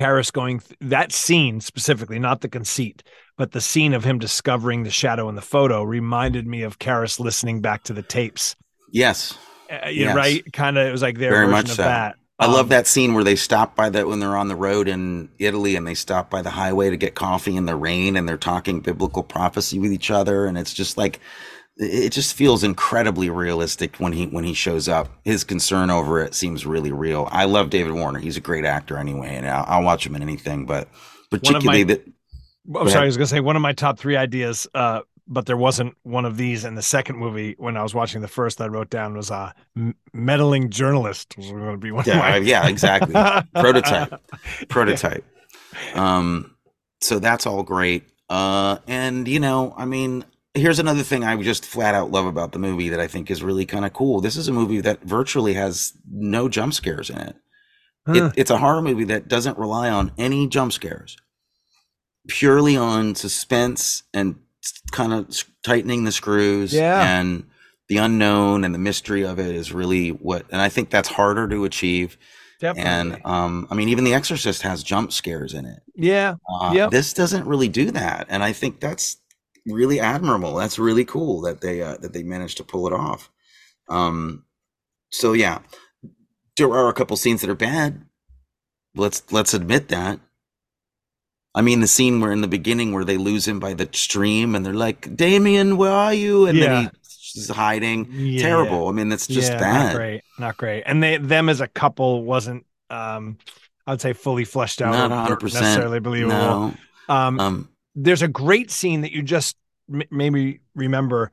Karras going th- that scene specifically, not the conceit, but the scene of him discovering the shadow in the photo reminded me of Karras listening back to the tapes. Yes, Uh, Yes. right? Kind of, it was like their Very version much of so. that. I Um, love that scene where they stop by that when they're on the road in Italy and they stop by the highway to get coffee in the rain and they're talking biblical prophecy with each other and it's just like it just feels incredibly realistic when he when he shows up. His concern over it seems really real. I love David Warner. He's a great actor anyway, and I'll, I'll watch him in anything. But particularly that I'm sorry, I was gonna say one of my top three ideas, uh, but there wasn't one of these in the second movie. When I was watching the first, I wrote down was uh, meddling journalist was going to be one Yeah, my yeah, exactly. Prototype. prototype. Um, so that's all great. Uh, and you know, I mean, here's another thing I just flat out love about the movie that I think is really kind of cool. This is a movie that virtually has no jump scares in it. Huh. it. It's a horror movie that doesn't rely on any jump scares, purely on suspense and kind of tightening the screws. Yeah. And the unknown and the mystery of it is really what, and I think that's harder to achieve. Definitely. And um, I mean, even The Exorcist has jump scares in it. yeah, Uh, Yep. This doesn't really do that, and I think that's really admirable. That's really cool that they uh, that they managed to pull it off. Um, so yeah, there are a couple scenes that are bad. Let's let's admit that. I mean, the scene where in the beginning where they lose him by the stream and they're like, Damien, where are you? And Yeah. then he's hiding. Yeah. Terrible. I mean, that's just Yeah, bad. Not great. Not great. And they them as a couple wasn't um I'd say fully fleshed out Not 100 percent necessarily believable. No. Um, Um, there's a great scene that you just m- made me remember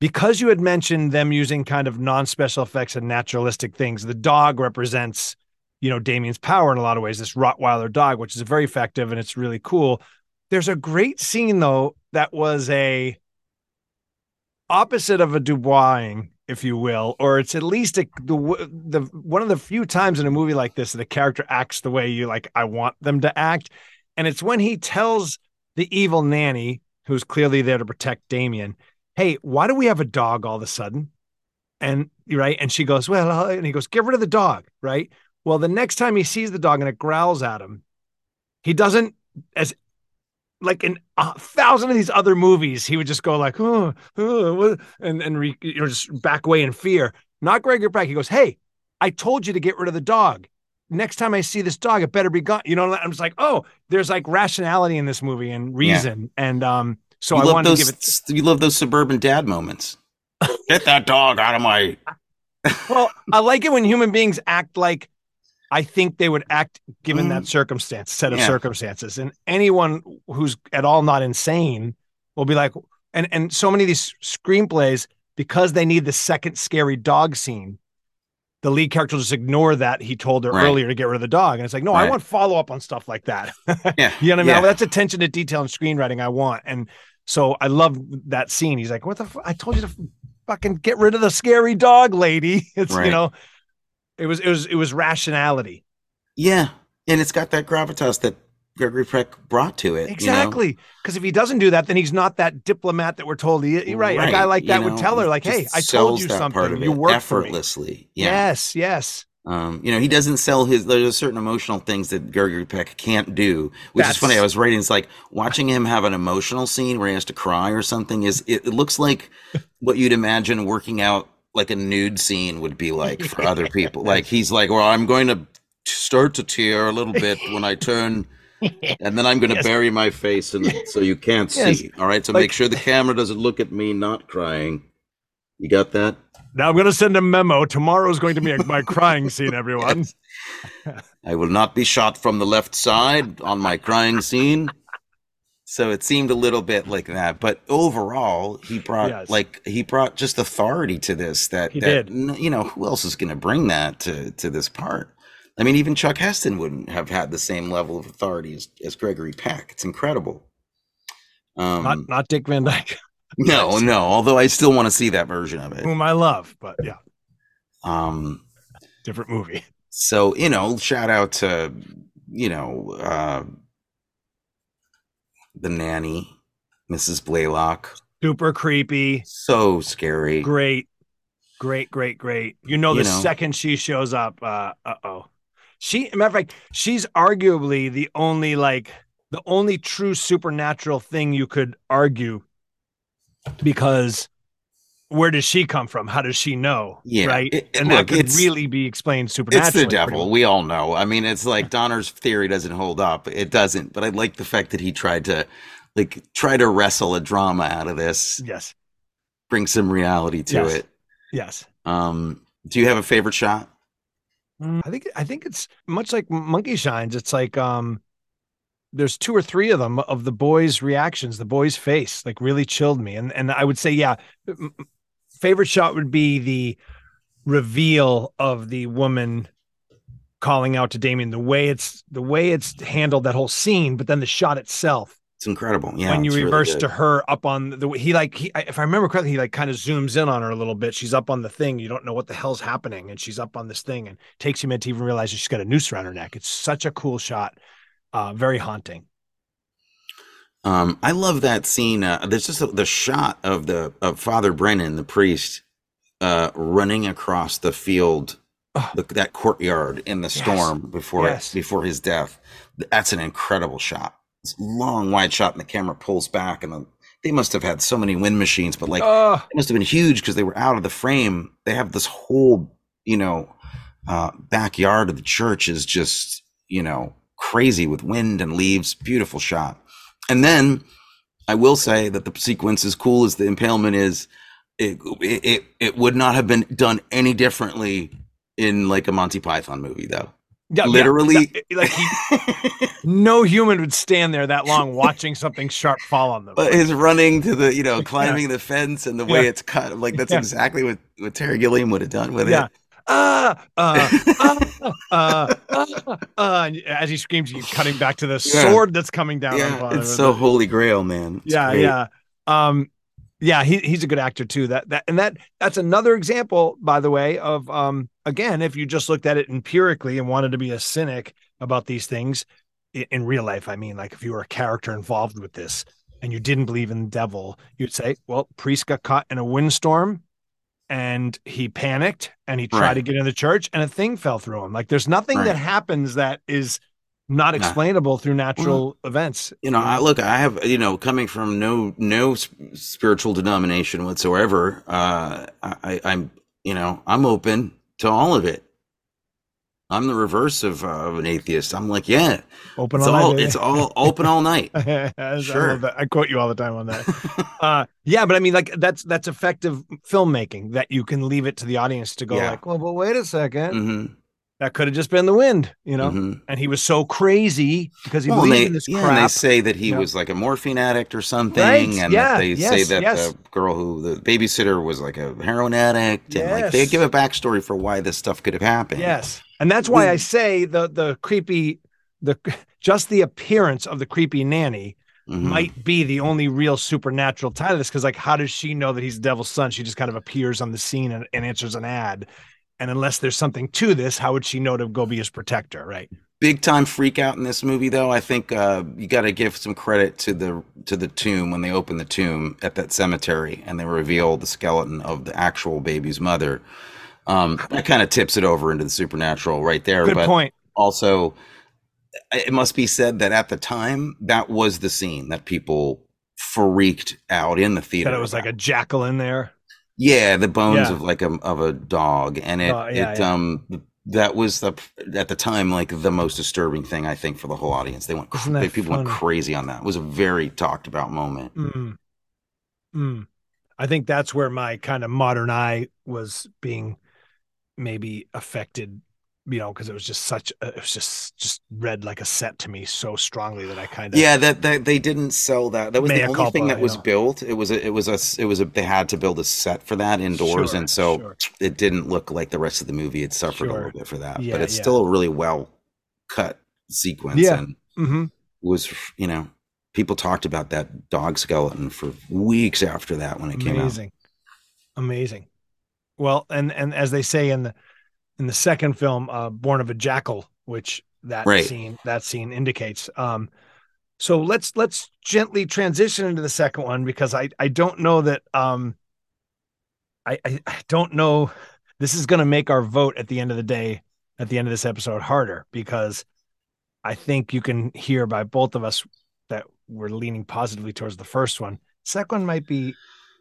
because you had mentioned them using kind of non-special effects and naturalistic things. The dog represents, you know, Damien's power in a lot of ways. This Rottweiler dog, which is very effective and it's really cool. There's a great scene though that was a opposite of a Duboising, if you will, or it's at least a, the the one of the few times in a movie like this that a character acts the way you like. I want them to act, and it's when he tells the evil nanny, who's clearly there to protect Damien, "Hey, why do we have a dog all of a sudden?" And right, and she goes, "Well," uh," and he goes, "Get rid of the dog." Right. Well, the next time he sees the dog and it growls at him, he doesn't as like in a thousand of these other movies, he would just go like, oh, oh and and re, you know just back away in fear. Not Gregory Peck. He goes, "Hey, I told you to get rid of the dog. Next time I see this dog, it better be gone." You know, I'm just like, oh, there's like rationality in this movie and reason, and um, so you I wanted those, to give it. You love those suburban dad moments. Get that dog out of my. Well, I like it when human beings act like I think they would act given Mm. that circumstance, set of Yeah. circumstances. And anyone who's at all not insane will be like, and and so many of these screenplays, because they need the second scary dog scene, the lead character will just ignore that he told her Right. earlier to get rid of the dog. And it's like, no, I want follow up on stuff like that. Yeah. You know what I mean? Yeah. That's attention to detail and screenwriting I want. And so I love that scene. He's like, what the, f- I told you to fucking get rid of the scary dog lady. It's, you know, it was, it was, it was rationality. Yeah, and it's got that gravitas that Gregory Peck brought to it. you know? Exactly. Because if he doesn't do that, then he's not that diplomat that we're told he, he- right. A guy like you that would know, tell her like, Hey, I told you something. You work effortlessly. Yeah. Yes. Yes. Um, you know, he doesn't sell his. There's certain emotional things that Gregory Peck can't do, which That's- is funny. I was writing. It's like watching him have an emotional scene where he has to cry or something. Is it, it looks like what you'd imagine working out like a nude scene would be like for other people. Like he's like, well, I'm going to start to tear a little bit when I turn. And then I'm going to Yes. bury my face in it so you can't Yes. see. All right. So Like- make sure the camera doesn't look at me not crying. You got that? Now I'm going to send a memo. Tomorrow's going to be my crying scene, everyone. I will not be shot from the left side on my crying scene. So it seemed a little bit like that, but overall, he brought Yes. like he brought just authority to this. That He that did. you know who else is going to bring that to to this part? I mean, even Chuck Heston wouldn't have had the same level of authority as, as Gregory Peck. It's incredible. Um, not, not Dick Van Dyke, no, no. Although I still want to see that version of it. whom I love, but yeah, Um, different movie. So, you know, shout out to, you know, uh, the nanny, Mrs. Blaylock. Super creepy. So scary. Great. Great, great, great. You know, the You know. second she shows up, uh oh. She matter of fact, she's arguably the only like the only true supernatural thing you could argue because where does she come from? How does she know? Yeah, Right. it- and look, that could really be explained supernaturally. It's the devil. We all know. I mean, it's like Donner's theory doesn't hold up. It doesn't. But I like the fact that he tried to, like, try to wrestle a drama out of this, Yes. bring some reality to Yes. it. Yes. Um, do you have a favorite shot? Mm, I think I think it's much like Monkey Shines. It's like um there's two or three of them of the boys' reactions. The boy's face like really chilled me. And and I would say, yeah, favorite shot would be the reveal of the woman calling out to Damien. The way it's the way it's handled that whole scene, but then the shot itself It's incredible. Yeah. when you it's really reverse to her up on the he like he if I remember correctly, he like kind of zooms in on her a little bit. She's up on the thing. You don't know what the hell's happening, and she's up on this thing, and takes you a minute to even realize she's got a noose around her neck. It's such a cool shot, uh, very haunting. Um, I love that scene. Uh, there's just a, the shot of the of Father Brennan, the priest, uh, running across the field, the, that courtyard in the storm before Yes. before his death. That's an incredible shot. It's a long, wide shot, and the camera pulls back, and the, they must have had so many wind machines, but like Oh, it must have been huge because they were out of the frame. They have this whole, you know, uh, backyard of the church is just, you know, crazy with wind and leaves. Beautiful shot. And then I will say that the sequence, as cool as the impalement is, it it it, would not have been done any differently in like a Monty Python movie, though. Yeah, yeah, Literally, yeah, like he, no human would stand there that long watching something sharp fall on them. But his running to the, you know, climbing the fence and the way Yeah. it's cut, like that's Yeah. exactly what, what Terry Gilliam would have done with Yeah. it. Ah, uh, uh, uh, uh, uh, and as he screams, he's cutting back to the sword that's coming down. Yeah, it's so holy grail, man. Yeah, yeah. Um, yeah, he, he's a good actor too. That that and that that's another example, by the way, of um again, if you just looked at it empirically and wanted to be a cynic about these things i- in real life, I mean, like if you were a character involved with this and you didn't believe in the devil, you'd say, well, priest got caught in a windstorm and he panicked and he tried Right. to get in the church and a thing fell through him. Like there's nothing that happens that is not Nah. explainable through natural events. you know i look i have you know coming from no no spiritual denomination whatsoever uh i i'm you know i'm open to all of it i'm the reverse of, uh, of an atheist i'm like yeah Open it's all night, all baby. it's all open all night I Sure. love that. I quote you all the time on that. uh, yeah, but I mean, like that's that's effective filmmaking that you can leave it to the audience to go Yeah. like, well, but wait a 2nd hmm that could have just been the wind, you know. Mhm. And he was so crazy because he well, believed they, in this yeah, and they say that he know. was like a morphine addict or something, Right, and yeah, that they say that yes. the girl who the babysitter was like a heroin addict, and like they give a backstory for why this stuff could have happened. Yes, and that's why I say the the creepy, the just the appearance of the creepy nanny Mhm. might be the only real supernatural tie to this. Because like, how does she know that he's the devil's son? She just kind of appears on the scene and, and answers an ad. And unless there's something to this, how would she know to go be his protector? Right. big time freak out in this movie though i think uh, you got to give some credit to the to the tomb when they open the tomb at that cemetery and they reveal the skeleton of the actual baby's mother um that kind of tips it over into the supernatural right there Good but point. also it must be said that at the time that was the scene that people freaked out in the theater That it was like a jackal in there. yeah, the bones Yeah. of like a of a dog, and it Oh, yeah, it yeah. um that was the at the time like the most disturbing thing I think for the whole audience. They went cr- Isn't they, people went crazy on that. It was a very talked about moment. Mm. Mm. I think that's where my kind of modern eye was being maybe affected, you know, because it was just such, a, it was just just read like a set to me so strongly that I kind of Yeah, that, that they didn't sell that. That was the only culpa, thing that was know. built. It was a, it was a it was a they had to build a set for that indoors, Sure, and so sure. it didn't look like the rest of the movie. It suffered a little bit for that, Yeah, but it's yeah. still a really well cut sequence. Yeah. and hmm was you know people talked about that dog skeleton for weeks after that when it came out. amazing, amazing. Well, and and as they say in the in the second film, uh, Born of a Jackal, which that Right. scene that scene indicates. Um, so let's let's gently transition into the second one because I I don't know that um I I, I don't know this is going to make our vote at the end of the day at the end of this episode harder because I think you can hear by both of us that we're leaning positively towards the first one. Second one might be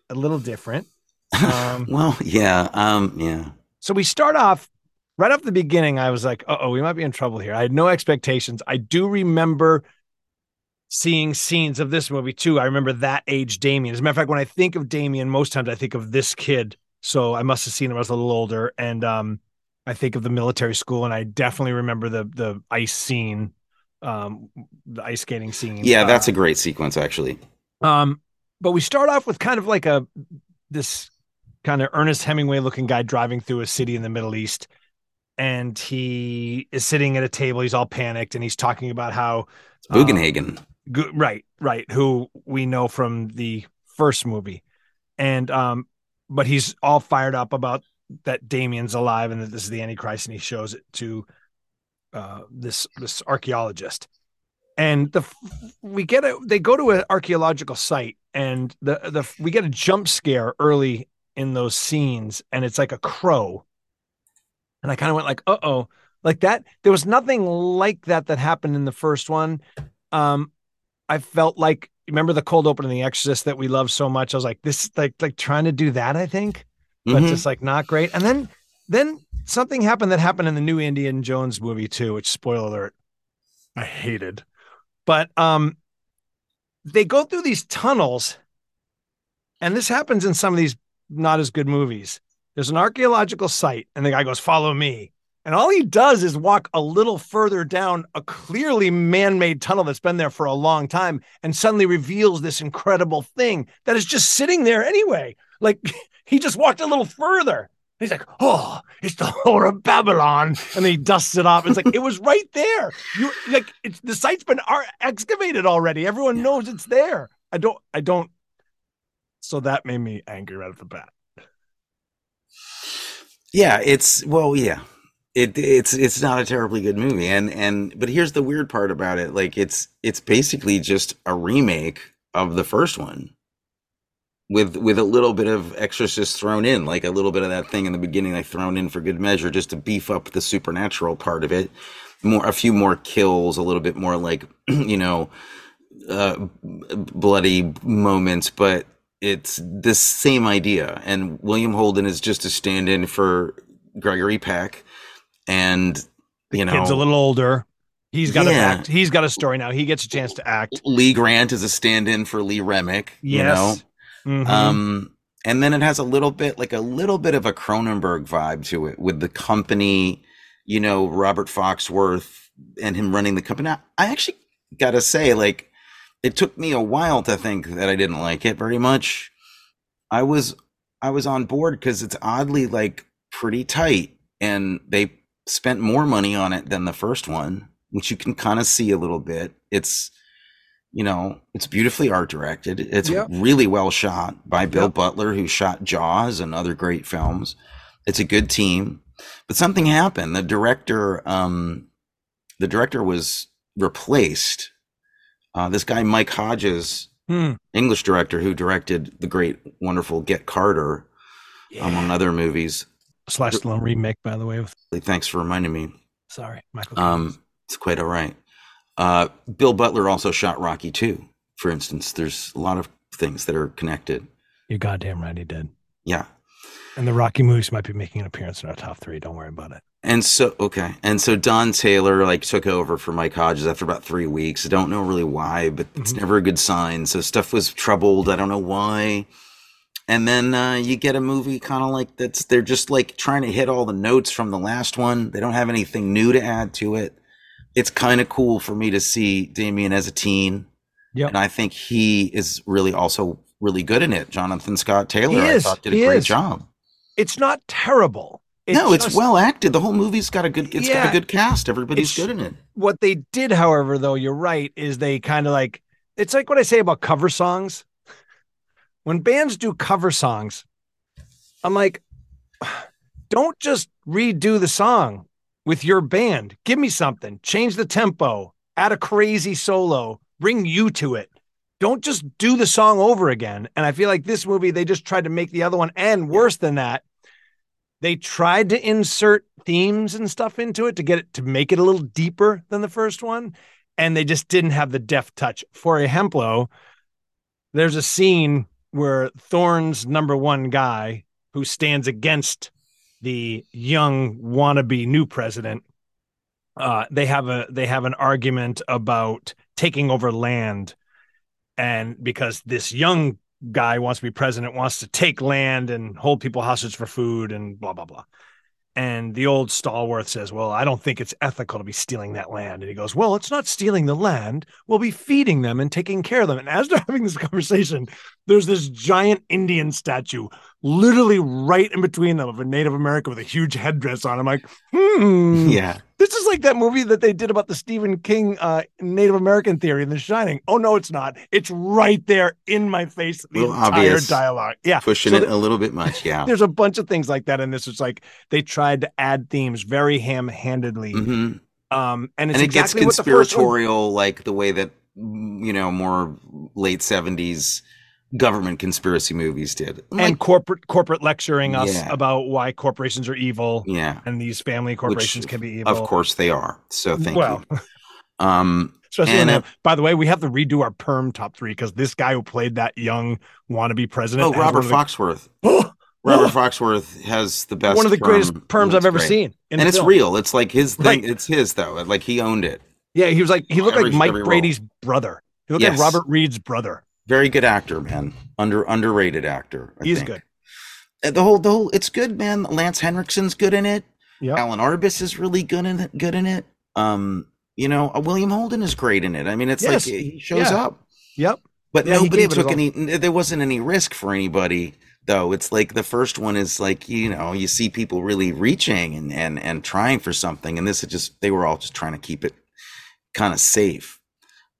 a little different. Um, Well, yeah, um, yeah. so we start off right off the beginning. I was like, "Uh oh, we might be in trouble here." I had no expectations. I do remember seeing scenes of this movie too. I remember that age Damien. As a matter of fact, when I think of Damien, most times I think of this kid. So I must have seen him when I was a little older, and um, I think of the military school, and I definitely remember the the ice scene, um, the ice skating scene. Yeah, Uh, that's a great sequence actually. um, but we start off with kind of like a this kind of Ernest Hemingway looking guy driving through a city in the Middle East, and he is sitting at a table. He's all panicked, and he's talking about how It's Bugenhagen. Go- right, right, who we know from the first movie, and um, but he's all fired up about that Damien's alive and that this is the Antichrist, and he shows it to uh, this this archaeologist, and the we get a they go to an archaeological site, and the the we get a jump scare early in those scenes, and it's like a crow, and I kind of went like, uh oh, like that. There was nothing like that that happened in the first one. Um, I felt like remember the cold open in The Exorcist that we love so much. I was like, this like like trying to do that. I think, but Mhm. just like not great. And then then something happened that happened in the new Indian Jones movie too. Which spoiler alert. I hated. But um they go through these tunnels and this happens in some of these not as good movies. There's an archaeological site and the guy goes follow me. And all he does is walk a little further down a clearly man-made tunnel that's been there for a long time and suddenly reveals this incredible thing that is just sitting there anyway. Like he just walked a little further. He's like, "Oh, it's the whore of Babylon," and then he dusts it off. It's like it was right there. You like it's the site's been ar- excavated already. Everyone knows it's there. I don't. I don't. So that made me angry right off the bat. Yeah, it's well, yeah. It it's it's not a terribly good movie, and and but here's the weird part about it: like it's it's basically just a remake of the first one, with with a little bit of exorcist thrown in, like a little bit of that thing in the beginning, like thrown in for good measure, just to beef up the supernatural part of it. More a few more kills, a little bit more like you know, uh, bloody moments, but it's the same idea. And William Holden is just a stand-in for Gregory Peck, and you know, he's a little older. He's got Yeah. a act. He's got a story now. He gets a chance to act. Lee Grant is a stand-in for Lee Remick. You know, Yes. Mhm. um, and then it has a little bit like a little bit of a Cronenberg vibe to it with the company. You know, Robert Foxworth and him running the company. I I actually gotta say, like, it took me a while to think that I didn't like it very much. I was I was on board because it's oddly like pretty tight, and they spent more money on it than the first one, which you can kind of see a little bit. It's you know, it's beautifully art directed. It's Yep. really well shot by Bill Butler, who shot Jaws and other great films. It's a good team, but something happened. The director, um, the director was replaced. Uh, this guy Mike Hodges, Hmm. English director who directed the great, wonderful Get Carter, among other movies. Slash Stallone remake, by the way. With Thanks for reminding me. sorry, Michael. Um, it's quite all right. Uh, Bill Butler also shot Rocky too. For instance, there's a lot of things that are connected. You're goddamn right. He did. Yeah. And the Rocky movies might be making an appearance in our top three. Don't worry about it. And so, okay. And so Don Taylor like took over for Mike Hodges after about three weeks. I don't know really why, but it's never a good sign. So stuff was troubled. I don't know why. And then uh, you get a movie kind of like that's, they're just like trying to hit all the notes from the last one. They don't have anything new to add to it. It's kind of cool for me to see Damien as a teen. Yep. And I think he is really also really good in it. Jonathan Scott Taylor, I thought, did a He great is. job. It's not terrible. No, it's well acted. The whole movie's got a good. It's got a good cast. Everybody's good in it. What they did, however, though, you're right, is they kind of like it's like what I say about cover songs. When bands do cover songs, I'm like, don't just redo the song with your band. Give me something. Change the tempo. Add a crazy solo. Bring you to it. Don't just do the song over again. And I feel like this movie, they just tried to make the other one, and worse than that, they tried to insert themes and stuff into it to get it to make it a little deeper than the first one. And they just didn't have the deft touch. For Hemplo, there's a scene where Thorne's number one guy who stands against the young wannabe new president uh, they have a they have an argument about taking over land and because this young guy wants to be president wants to take land and hold people hostage for food and blah blah blah. And the old stalworth says well i don't think it's ethical to be stealing that land. And he goes well it's not stealing the land. We'll be feeding them and taking care of them. And as they're having this conversation there's this giant indian statue literally right in between them of a native american with a huge headdress on. I'm like hmm. Yeah. This is like that movie that they did about the Stephen King uh, Native American theory in The Shining. Oh no, it's not. It's right there in my face. The entire obvious. dialogue. Yeah, Pushing So it th- a little bit much. Yeah. There's a bunch of things like that in this. It's like they tried to add themes very ham-handedly. hmm Um, and And it exactly gets what the conspiratorial, like the way that you know more late seventies government conspiracy movies did. and Like, corporate corporate lecturing us Yeah. about why corporations are evil yeah, and these family corporations can be evil. of course they are. So thank well, you. Um, especially And, uh, by the way, we have to redo our perm top three because this guy who played that young wannabe president. oh, Robert the- Foxworth. Robert Foxworth has the best. one of the greatest perms I've ever great. seen. And it's film. real. It's like his thing. Right. It's his though. Like he owned it. Yeah, he was like he looked Every- like Mike every role. Brady's brother. He looked like Robert Reed's brother. Very good actor, man. Under underrated actor. I He's think. good. Uh, The whole the whole it's good, man. Lance Henriksen's good in it. Yeah. Alan Arbus is really good in it. Good in it. Um, you know, uh, William Holden is great in it. I mean, it's Yes. like he shows Yeah. up. Yep. But Yeah, nobody took any. There wasn't any risk for anybody, though. It's like the first one is like you know you see people really reaching and and and trying for something, and this is just they were all just trying to keep it kind of safe.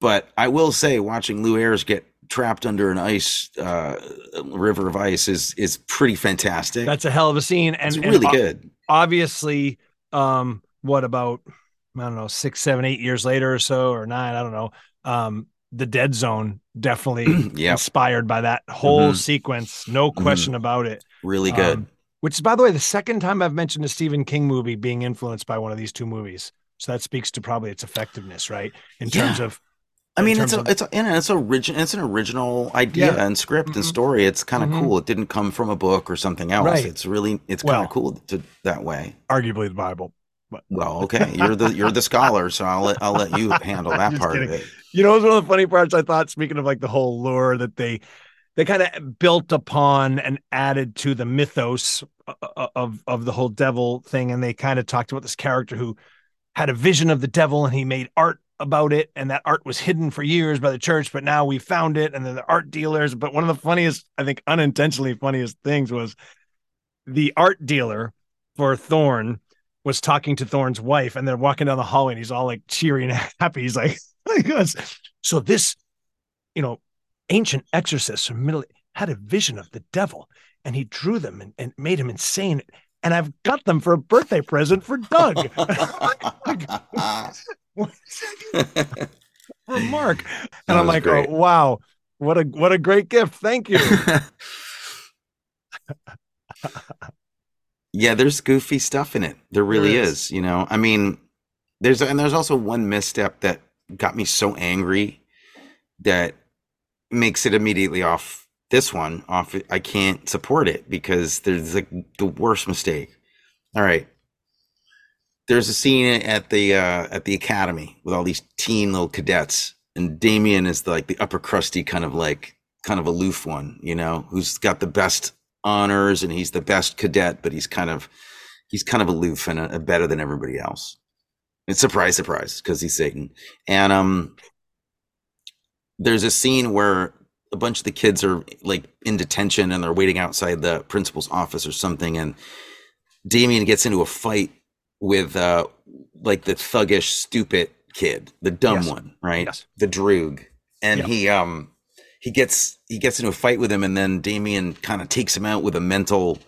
But I will say, watching Lew Ayres get trapped under an ice uh, river of ice is is pretty fantastic. That's a hell of a scene, and it's really o- good. Obviously, um, what about I don't know six, seven, eight years later or so, or nine? I don't know. Um, the Dead Zone definitely Yep. inspired by that whole Mhm. sequence, no question about it. Really good. Um, which is, by the way, the second time I've mentioned a Stephen King movie being influenced by one of these two movies. So that speaks to probably its effectiveness, right? In terms Yeah. of, I mean, it's a, of- it's a, and it's original. It's an original idea Yeah. and script and Mhm. story. It's kind of Mhm. cool. It didn't come from a book or something else. Right. It's really it's Well- kind of cool to that way. arguably the Bible. But Well, okay, you're the you're the scholar, so I'll let I'll let you handle that part kidding. of it. You know, it was one of the funny parts I thought, speaking of like the whole lore that they they kind of built upon and added to the mythos o- of of the whole devil thing, and they kind of talked about this character who had a vision of the devil and he made art about it, and that art was hidden for years by the church, but now we found it, and then the art dealers. But one of the funniest, I think, unintentionally funniest things was the art dealer for Thorn was talking to Thorn's wife, and they're walking down the hallway, and he's all like cheery and happy. He's like, "So this, you know, ancient exorcist from middle had a vision of the devil, and he drew them and, and made him insane. And I've got them for a birthday present for Doug, for Mark." And I'm like, great. "Oh wow, what a what a great gift! Thank you." yeah, there's goofy stuff in it. There really There is. is. You know, I mean, there's and there's also one misstep that got me so angry that makes it immediately off this one off. I can't support it because there's like the worst mistake. All right. There's a scene at the uh, at the academy with all these teen little cadets, and Damien is the, like the upper crusty kind of like kind of aloof one, you know, who's got the best honors and he's the best cadet, but he's kind of he's kind of aloof and uh, better than everybody else. And surprise, surprise, because he's Satan. And um, there's a scene where a bunch of the kids are like in detention and they're waiting outside the principal's office or something, and Damien gets into a fight with uh like the thuggish, stupid kid, the dumb Yes. one, right? Yes. The droog, and Yep. he um he gets he gets into a fight with him, and then Damien kind of takes him out with a mental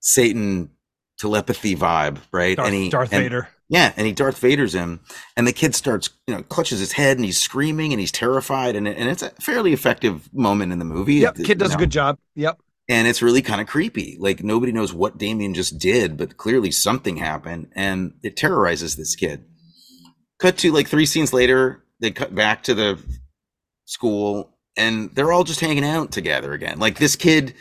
Satan telepathy vibe, right? Darth, and he Darth and- Vader. yeah, and he Darth Vader's him, and the kid starts, you know, clutches his head, and he's screaming, and he's terrified, and and it's a fairly effective moment in the movie. Yep, It- kid does you a good job. Yep. And it's really kind of creepy. Like nobody knows what Damien just did, but clearly something happened, and it terrorizes this kid. Cut to like three scenes later, they cut back to the school, and they're all just hanging out together again. Like this kid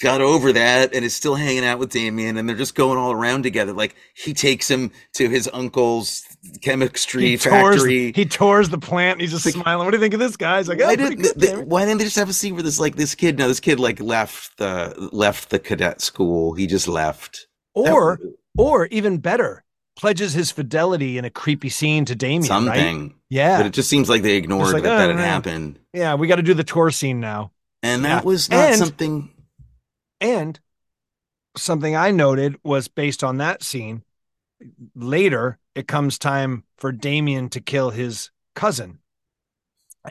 got over that and is still hanging out with Damien, and they're just going all around together. Like he takes him to his uncle's chemistry He tours, factory. he tours the plant. He's just smiling. What do you think of this guy? He's like, oh, why oh, pretty didn't good, they, why didn't they just have a scene where this like this kid now this kid like left the left the cadet school he just left That- or or even better, pledges his fidelity in a creepy scene to Damien. Right? something Yeah. but it just seems like they ignored like, that oh, that had no. happened yeah, we got to do the tour scene now. and Yeah. that was not And- something And something I noted was based on that scene. Later, it comes time for Damien to kill his cousin.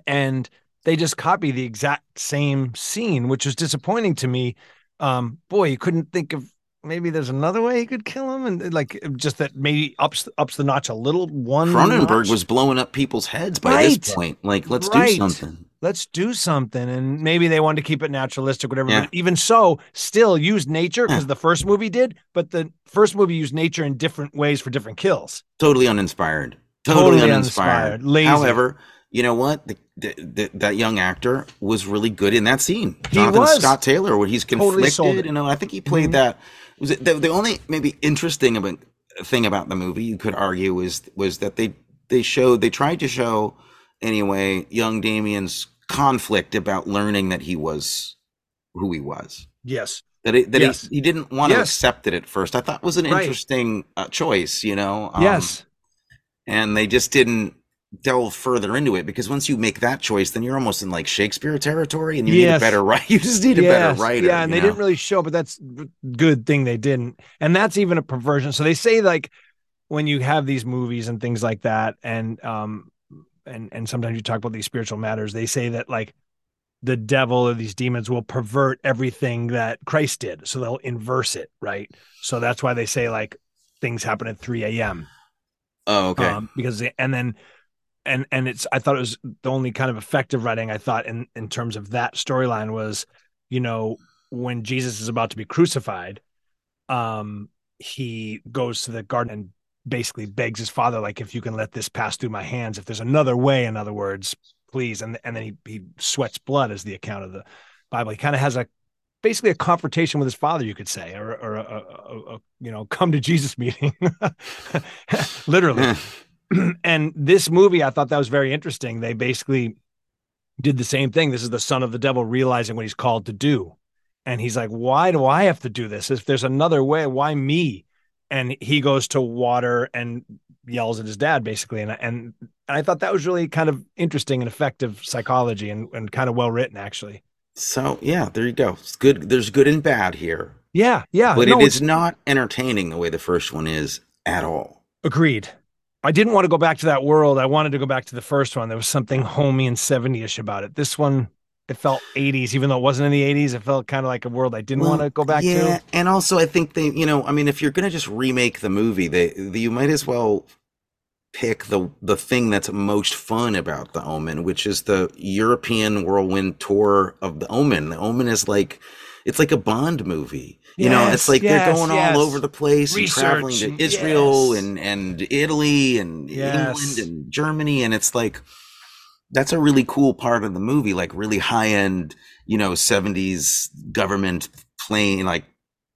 And they just copy the exact same scene, which was disappointing to me. Um, boy, you couldn't think of maybe there's another way he could kill him, and like just that maybe ups ups the notch a little. One Cronenberg notch. was blowing up people's heads by Right. this point like let's Right. do something let's do something. And maybe they wanted to keep it naturalistic, whatever. Yeah. Even so, still use nature because the first movie did, but the first movie used nature in different ways for different kills. totally uninspired totally, Totally uninspired, uninspired. However you know what the, the, the, that young actor was really good in that scene He jonathan was. scott taylor where he's Totally conflicted it. you know i think he played Mhm. that was it the, the only maybe interesting about thing about the movie you could argue is was that they they showed they tried to show anyway young Damien's conflict about learning that he was who he was. Yes. That it, that Yes. he, he didn't want to accept it at first. I thought was an Right. interesting uh, choice, you know. Um, yes. and they just didn't delve further into it because once you make that choice, then you're almost in like Shakespeare territory, and you need a better writer. You just need a Yes, better writer. Yeah, and they know? didn't really show, but that's a good thing they didn't. And that's even a perversion. So they say like when you have these movies and things like that, and um and and sometimes you talk about these spiritual matters, they say that like the devil or these demons will pervert everything that Christ did. So they'll inverse it, right? So that's why they say like things happen at 3 a.m. Oh, okay. Um, because they- and then and and it's I thought it was the only kind of effective writing I thought in in terms of that storyline was, you know, when Jesus is about to be crucified, um, he goes to the garden and basically begs his father, like, if you can let this pass through my hands, if there's another way, in other words, please. And and then he he sweats blood as the account of the Bible. He kind of has a basically a confrontation with his father, you could say, or or a, a, a, a you know come to Jesus meeting, literally. Hmm. and this movie, I thought that was very interesting. They basically did the same thing. This is the son of the devil realizing what he's called to do. And he's like, why do I have to do this? If there's another way, why me? And he goes to water and yells at his dad, basically. And, and, and I thought that was really kind of interesting and effective psychology and, and kind of well written, actually. So yeah, there you go. It's good. There's good and bad here, Yeah. Yeah. but no, it it's- not entertaining the way the first one is at all. Agreed. I didn't want to go back to that world. I wanted to go back to the first one. There was something homey and 70ish about it. This one, it felt 80s, even though it wasn't in the 80s. It felt kind of like a world I didn't Well, want to go back yeah, to. and also I think they, you know, I mean, if you're gonna just remake the movie, they, they you might as well pick the the thing that's most fun about the Omen, which is the European whirlwind tour of the Omen. The Omen is like it's like a Bond movie. You know, it's like yes, they're going yes. all over the place Research and traveling to Israel yes. and and Italy and Yes. England and Germany, and it's like that's a really cool part of the movie, like really high end, you know, 70s government plane, like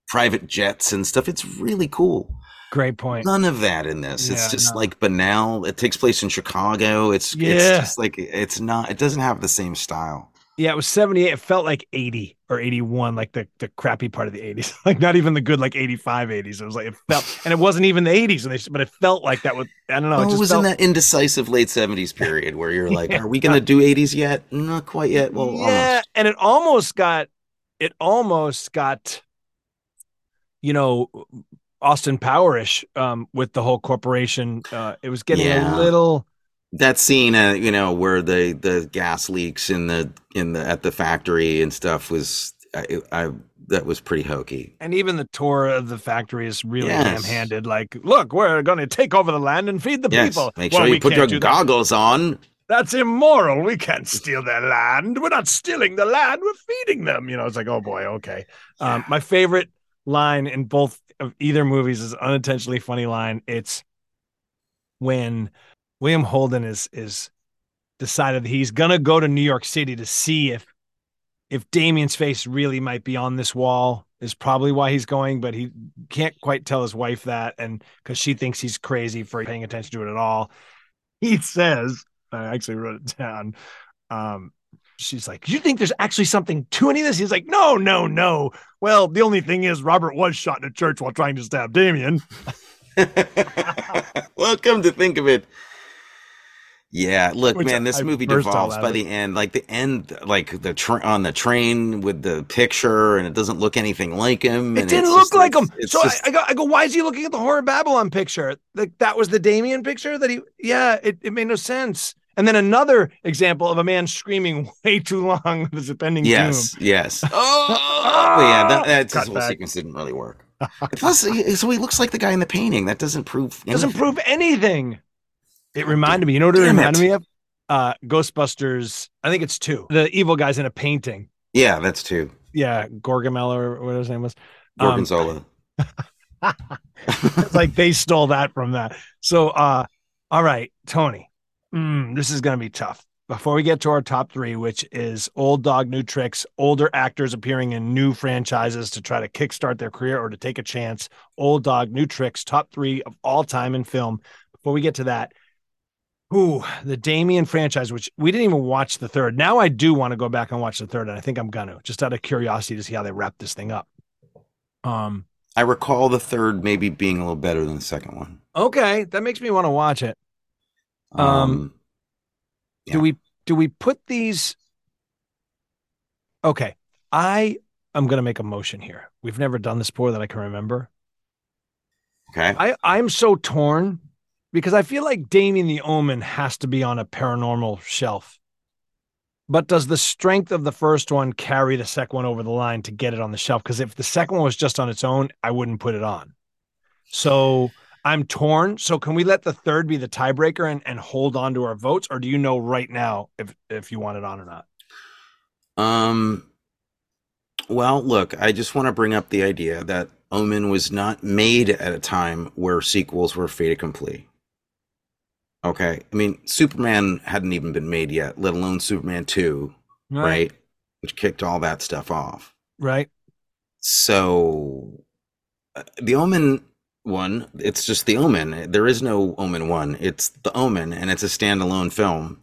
private jets and stuff. It's really cool. Great point. None of that in this. it's just no. like banal. It takes place in Chicago. It's Yeah. it's just like it's not. It doesn't have the same style. Yeah, it was 78. It felt like 80 or 81, like the, the crappy part of the 80s. Like not even the good, like 85, 80s. It was like, it felt, and it wasn't even the 80s, and they, but it felt like that was, I don't know. Oh, it it was felt, in that indecisive late seventies period where you're like, Yeah. "Are we gonna do eighties yet? Not quite yet." Well, yeah, almost. and it almost got it almost got you know Austin Powerish um with the whole corporation. Uh it was getting Yeah. a little That scene, uh, you know, where the the gas leaks in the in the at the factory and stuff was, I, I that was pretty hokey. and even the tour of the factory is really Yes. ham-handed. Like, look, we're going to take over the land and feed the Yes, people. make Well, sure we you put your do that. goggles on. That's immoral. We can't steal their land. We're not stealing the land. We're feeding them. You know, it's like, oh boy, okay. Um, my favorite line in both of either movies is unintentionally funny line. It's when William Holden is is decided that he's gonna go to New York City to see if if Damien's face really might be on this wall is probably why he's going, but he can't quite tell his wife that, and because she thinks he's crazy for paying attention to it at all. He says, I actually wrote it down. Um, she's like, You think there's actually something to any of this? He's like, No, no, no. Well, the only thing is Robert was shot in a church while trying to stab Damien. well, come to think of it, yeah. Look, Which man, this I movie devolves by the end. Like the end, like the tra- on the train with the picture, and it doesn't look anything like him. It didn't look just- like him. So just- I, I go, I go, why is he looking at the horror Babylon picture? Like that was the Damien picture that he, yeah, it, it made no sense. And then another example of a man screaming way too long with his impending yes, doom. yes. yes. Ah! Oh, but yeah, that, that Cut whole back. sequence didn't really work. Plus, so he looks like the guy in the painting. That doesn't prove Doesn't prove anything. It reminded me, you know what it Damn reminded it. me of? Uh, Ghostbusters. I think it's two. The evil guy's in a painting. Yeah, that's two. Yeah, Gorgamel or whatever his name was. Um, Gorgonzola. it's like they stole that from that. So, uh, all right, Tony, mm, this is going to be tough. Before we get to our top three, which is old dog, new tricks, older actors appearing in new franchises to try to kickstart their career or to take a chance, old dog, new tricks, top three of all time in film. Before we get to that, Ooh, the Damien franchise, which we didn't even watch the third. Now I do want to go back and watch the third, and I think I'm gonna just out of curiosity to see how they wrap this thing up. Um, I recall the third maybe being a little better than the second one. okay, that makes me want to watch it. Um, yeah. Do we do we put these? Okay, I am gonna make a motion here. We've never done this before that I can remember. okay. I I'm so torn because I feel like Damien the Omen has to be on a paranormal shelf. But does the strength of the first one carry the second one over the line to get it on the shelf? Because if the second one was just on its own, I wouldn't put it on. So I'm torn. So can we let the third be the tiebreaker and, and hold on to our votes, or do you know right now if if you want it on or not? Um. Well, look, I just want to bring up the idea that Omen was not made at a time where sequels were fait accompli. Okay, I mean, Superman hadn't even been made yet, let alone Superman two, right? Which kicked all that stuff off. Right. So, uh, the Omen one, it's just the Omen. There is no Omen one. It's the Omen, and it's a standalone film.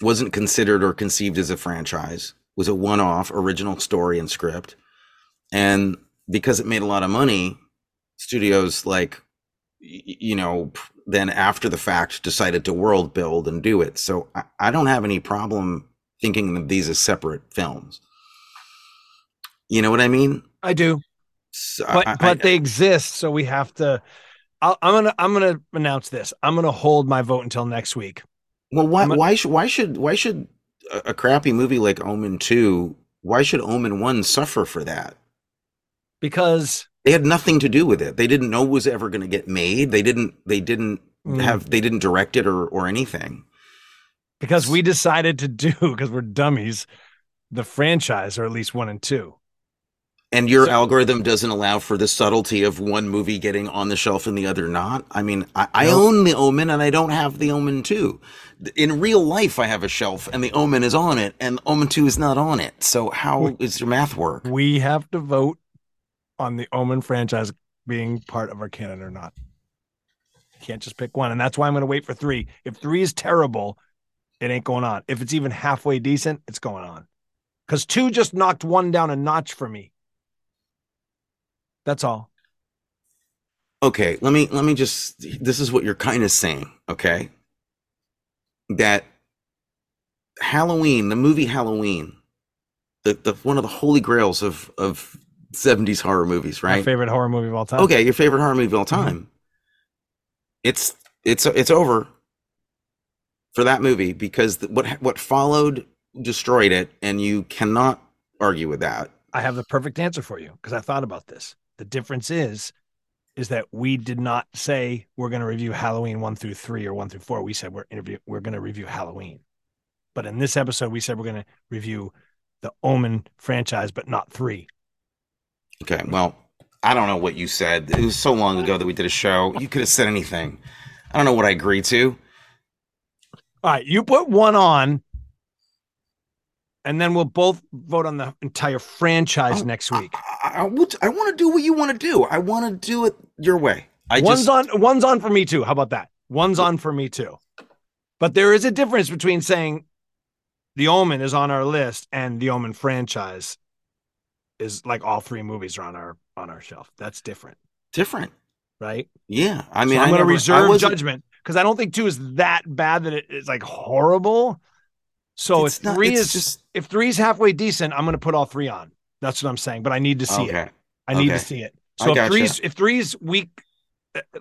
Wasn't considered or conceived as a franchise. Was a one-off original story and script, and because it made a lot of money, studios like, you know, then after the fact decided to world build and do it. So I, I don't have any problem thinking of these as separate films. You know what I mean? I do. So But I- but I- they exist, so we have to. I'll, I'm gonna I'm gonna announce this. I'm gonna hold my vote until next week. Well, why I'm a- why should why should why should a, a crappy movie like Omen two? Why should Omen one suffer for that? because They had nothing to do with it. They didn't know it was ever going to get made. They didn't. They didn't Mm. have. They didn't direct it or or anything. because we decided to do because we're dummies the franchise or at least one and two And your So- algorithm doesn't allow for the subtlety of one movie getting on the shelf and the other not. I mean, I, I own the Omen and I don't have the Omen 2. In real life, I have a shelf and the Omen is on it and Omen 2 is not on it. So how how is your math work? we have to vote on the omen franchise being part of our canon or not. Can't just pick one and that's why i'm going to wait for three. If three is terrible it ain't going on. If it's even halfway decent it's going on. Because two just knocked one down a notch for me. That's all. Okay, let me let me just this is what you're kind of saying, okay? That Halloween, the movie Halloween, the, the one of the holy grails of of 70s horror movies, right? my favorite horror movie of all time Okay, your favorite horror movie of all mm-hmm. time. It's it's it's over for that movie because what what followed destroyed it, and you cannot argue with that. I have the perfect answer for you because I thought about this. The difference is, is that we did not say we're going to review Halloween one through three or one through four. We said we're interview we're going to review Halloween, but in this episode we said we're going to review the Omen franchise, but not three. Okay, well, I don't know what you said. It was so long ago that we did a show. You could have said anything. I don't know what I agreed to. All right, you put one on, and then we'll both vote on the entire franchise Oh, next week. I, I, I want to do what you want to do. I want to do it your way. I one's just, on one's on for me too. How about that? One's on for me too. But there is a difference between saying the Omen is on our list and the Omen franchise is like all three movies are on our on our shelf. That's different, different. right? Yeah, I mean, so I'm going to reserve judgment because I don't think two is that bad that it is like horrible. So It's if not- three is just- if three is halfway decent, I'm going to put all three on. That's what I'm saying. But I need to see it. Okay. I need to see it. So if three's if three's weak,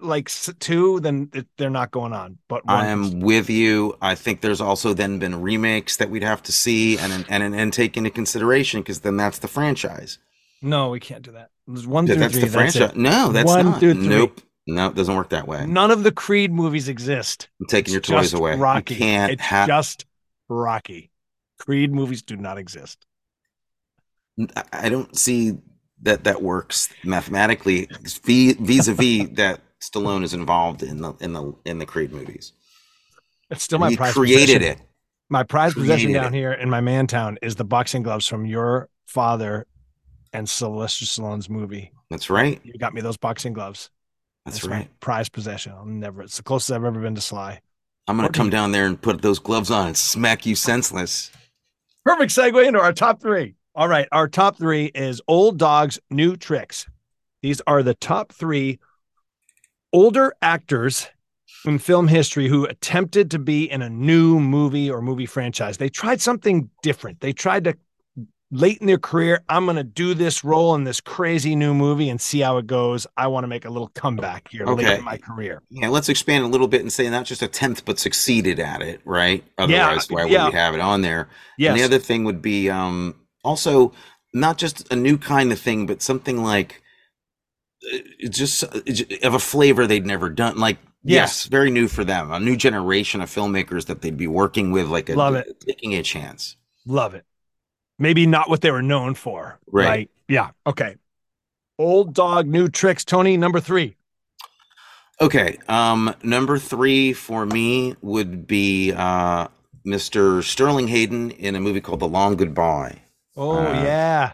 like two, then they're not going on. But one I am with you. I think there's also then been remakes that we'd have to see and and and, and take into consideration because then that's the franchise. no, we can't do that. There's one Yeah, through that's three. the that's franchise. it. No, that's one not. through three. Nope. No, it doesn't work that way. None of the Creed movies exist. I'm taking your toys away. You Rocky. can't it's have. just Rocky. Creed movies do not exist. I- I don't see that that works mathematically vis a vis that Stallone is involved in the in the in the Creed movies. It's still my prize created possession. it. My prize possession down it. here in my man town is the boxing gloves from your father and Sylvester Stallone's movie. That's right. You got me those boxing gloves. That's my right. prized possession. I'll never. It's the closest I've ever been to Sly. I'm gonna come down there and put those gloves on and smack you senseless. Perfect segue into our top three. All right. Our top three is old dogs, new tricks. These are the top three older actors in film history who attempted to be in a new movie or movie franchise. They tried something different. They tried to late in their career, I'm going to do this role in this crazy new movie and see how it goes. I want to make a little comeback here late in my career. Yeah, let's expand a little bit and say not just a tenth, but succeeded at it, right? Otherwise, why yeah. would we have it on there? Yes. And the other thing would be um, also not just a new kind of thing, but something like uh, just of a flavor they'd never done. Like, yes, very new for them, a new generation of filmmakers that they'd be working with, like a, Love it. taking a chance. Love it. Maybe not what they were known for. Right. Yeah. Okay. Old dog, new tricks. Tony, number three. Okay. Um, number three for me would be uh, Mr. Sterling Hayden in a movie called The Long Goodbye. Oh, Uh, yeah.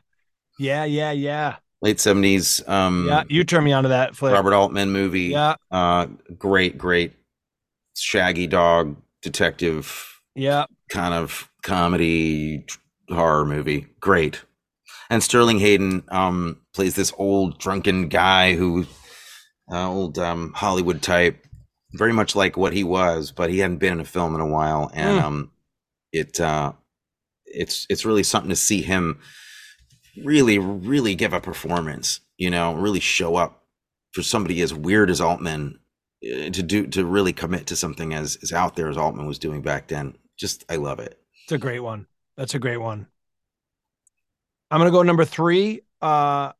Yeah. Yeah. Yeah. Late seventies. Um, Yeah. You turned me on to that flick. Robert Altman movie. Yeah. Uh, great, great, shaggy dog detective Yeah. kind of comedy horror movie. Great. And Sterling Hayden um, plays this old drunken guy who, uh, old um, Hollywood type, very much like what he was, but he hadn't been in a film in a while, and Mm. um, it uh, it's it's really something to see him really, really give a performance. You know, really show up for somebody as weird as Altman uh, to do to really commit to something as as out there as Altman was doing back then. Just I love it. It's a great one. That's a great one. I'm gonna go number three. Uh,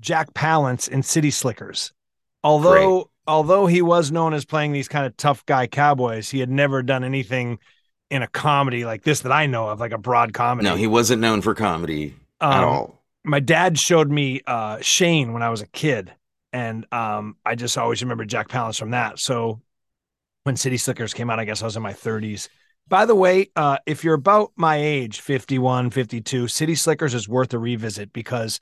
Jack Palance in City Slickers. Although although he was known as playing these kind of tough guy cowboys, he had never done anything in a comedy like this that I know of, like a broad comedy. No, he wasn't known for comedy at Um, all. my dad showed me uh Shane when I was a kid, and um I just always remember Jack Palance from that. So when City Slickers came out, I guess I was in my 30s. By the way, uh if you're about my age, 51, 52, City Slickers is worth a revisit because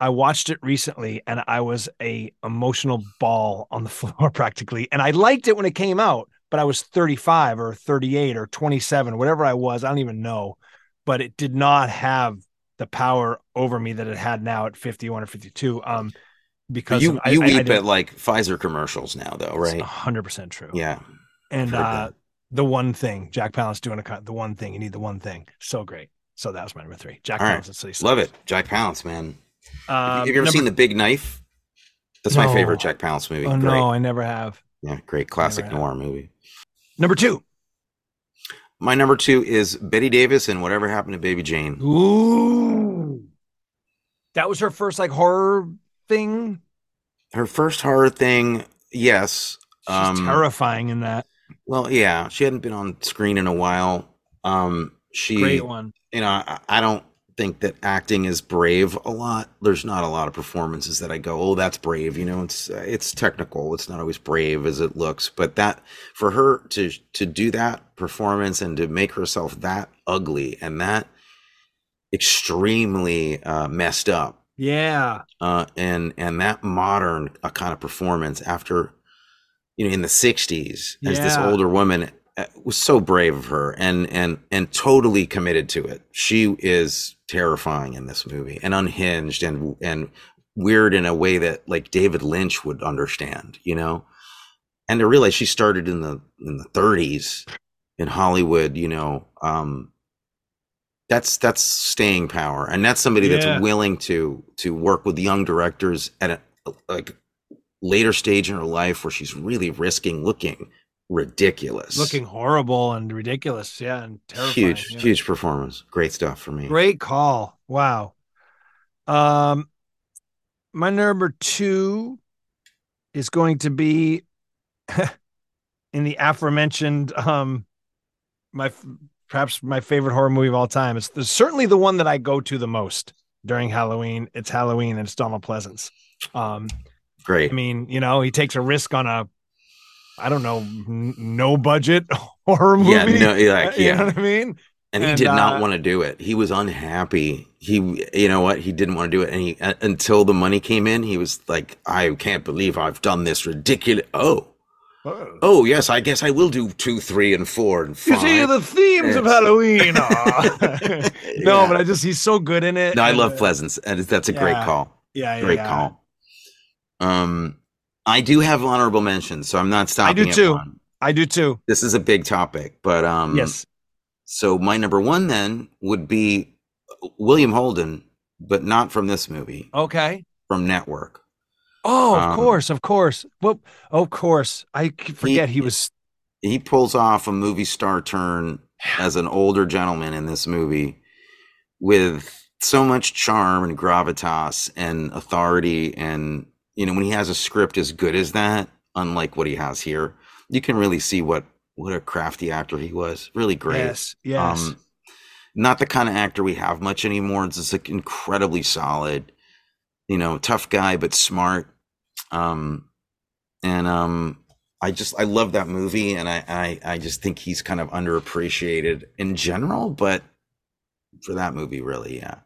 I watched it recently and I was a emotional ball on the floor practically. And I liked it when it came out, but I was 35 or 38 or 27, whatever I was, I don't even know. But it did not have the power over me that it had now at 51 or 52. Um, because you I- you I- I weep didn't- at like Pfizer commercials now, though, right? It's 100% true. Yeah. And uh, the one thing, Jack Palance doing a the one thing, you need the one thing. So great. So that was my number three. Jack All Palance right. City Love it. Jack Palance, man. Um, Have you ever number- seen The Big Knife? That's my favorite Jack Palance movie. Oh, great. no, I never have. Yeah, great classic noir movie. Number two. My number two is Bette Davis and Whatever Happened to Baby Jane. Ooh. That was her first like horror thing. Her first horror thing, yes. She's Um, terrifying in that. Well, yeah, she hadn't been on screen in a while. Um, she, Great one. you know, I, I don't think that acting is brave a lot. There's not a lot of performances that I go, oh, that's brave. You know, it's it's technical. It's not always brave as it looks. But that for her to to do that performance and to make herself that ugly and that extremely uh, messed up Yeah. uh, and and that modern uh, kind of performance after you know in the 60s as this older woman uh, was so brave of her and and and totally committed to it. She is terrifying in this movie and unhinged and and weird in a way that like david lynch would understand you know? And to realize she started in the in the 30s in hollywood you know um that's that's staying power. And that's somebody Yeah. that's willing to to work with young directors at a like later stage in her life where she's really risking looking ridiculous Looking horrible and ridiculous. Yeah. And terrifying. huge yeah. huge performance great stuff for me Great call. Wow. Um, my number two is going to be in the aforementioned um my perhaps my favorite horror movie of all time. It's, it's certainly the one that I go to the most during Halloween. It's Halloween and it's Donald Pleasence. Um, great I mean, you know, he takes a risk on a I don't know, n- no budget horror movie. yeah no like you yeah know what I mean? and he And, did not uh, want to do it he was unhappy he you know what he didn't want to do it and he uh, until the money came in he was like i can't believe i've done this ridiculous oh Oh yes, I guess I will do two, three, and four, and You five. see the themes of Halloween. No, Yeah. but I just he's so good in it. No, I love uh, Pleasence, and that's a great call. Yeah, yeah, Great yeah. call. Um, I do have honorable mentions, so I'm not stopping. I do too. one. I do too. This is a big topic, but um, yes. So my number one then would be William Holden, but not from this movie, Okay. from Network. Oh, of Um, course, of course. Well, of course. I forget he, was. He pulls off a movie star turn as an older gentleman in this movie with so much charm and gravitas and authority and you know when he has a script as good as that unlike what he has here you can really see what what a crafty actor he was. Really great. Um, Yes. Yes. not the kind of actor we have much anymore. It's just like incredibly solid. You know tough guy but smart. Um and um i just i love that movie and i i, I just think he's kind of underappreciated in general but for that movie really yeah.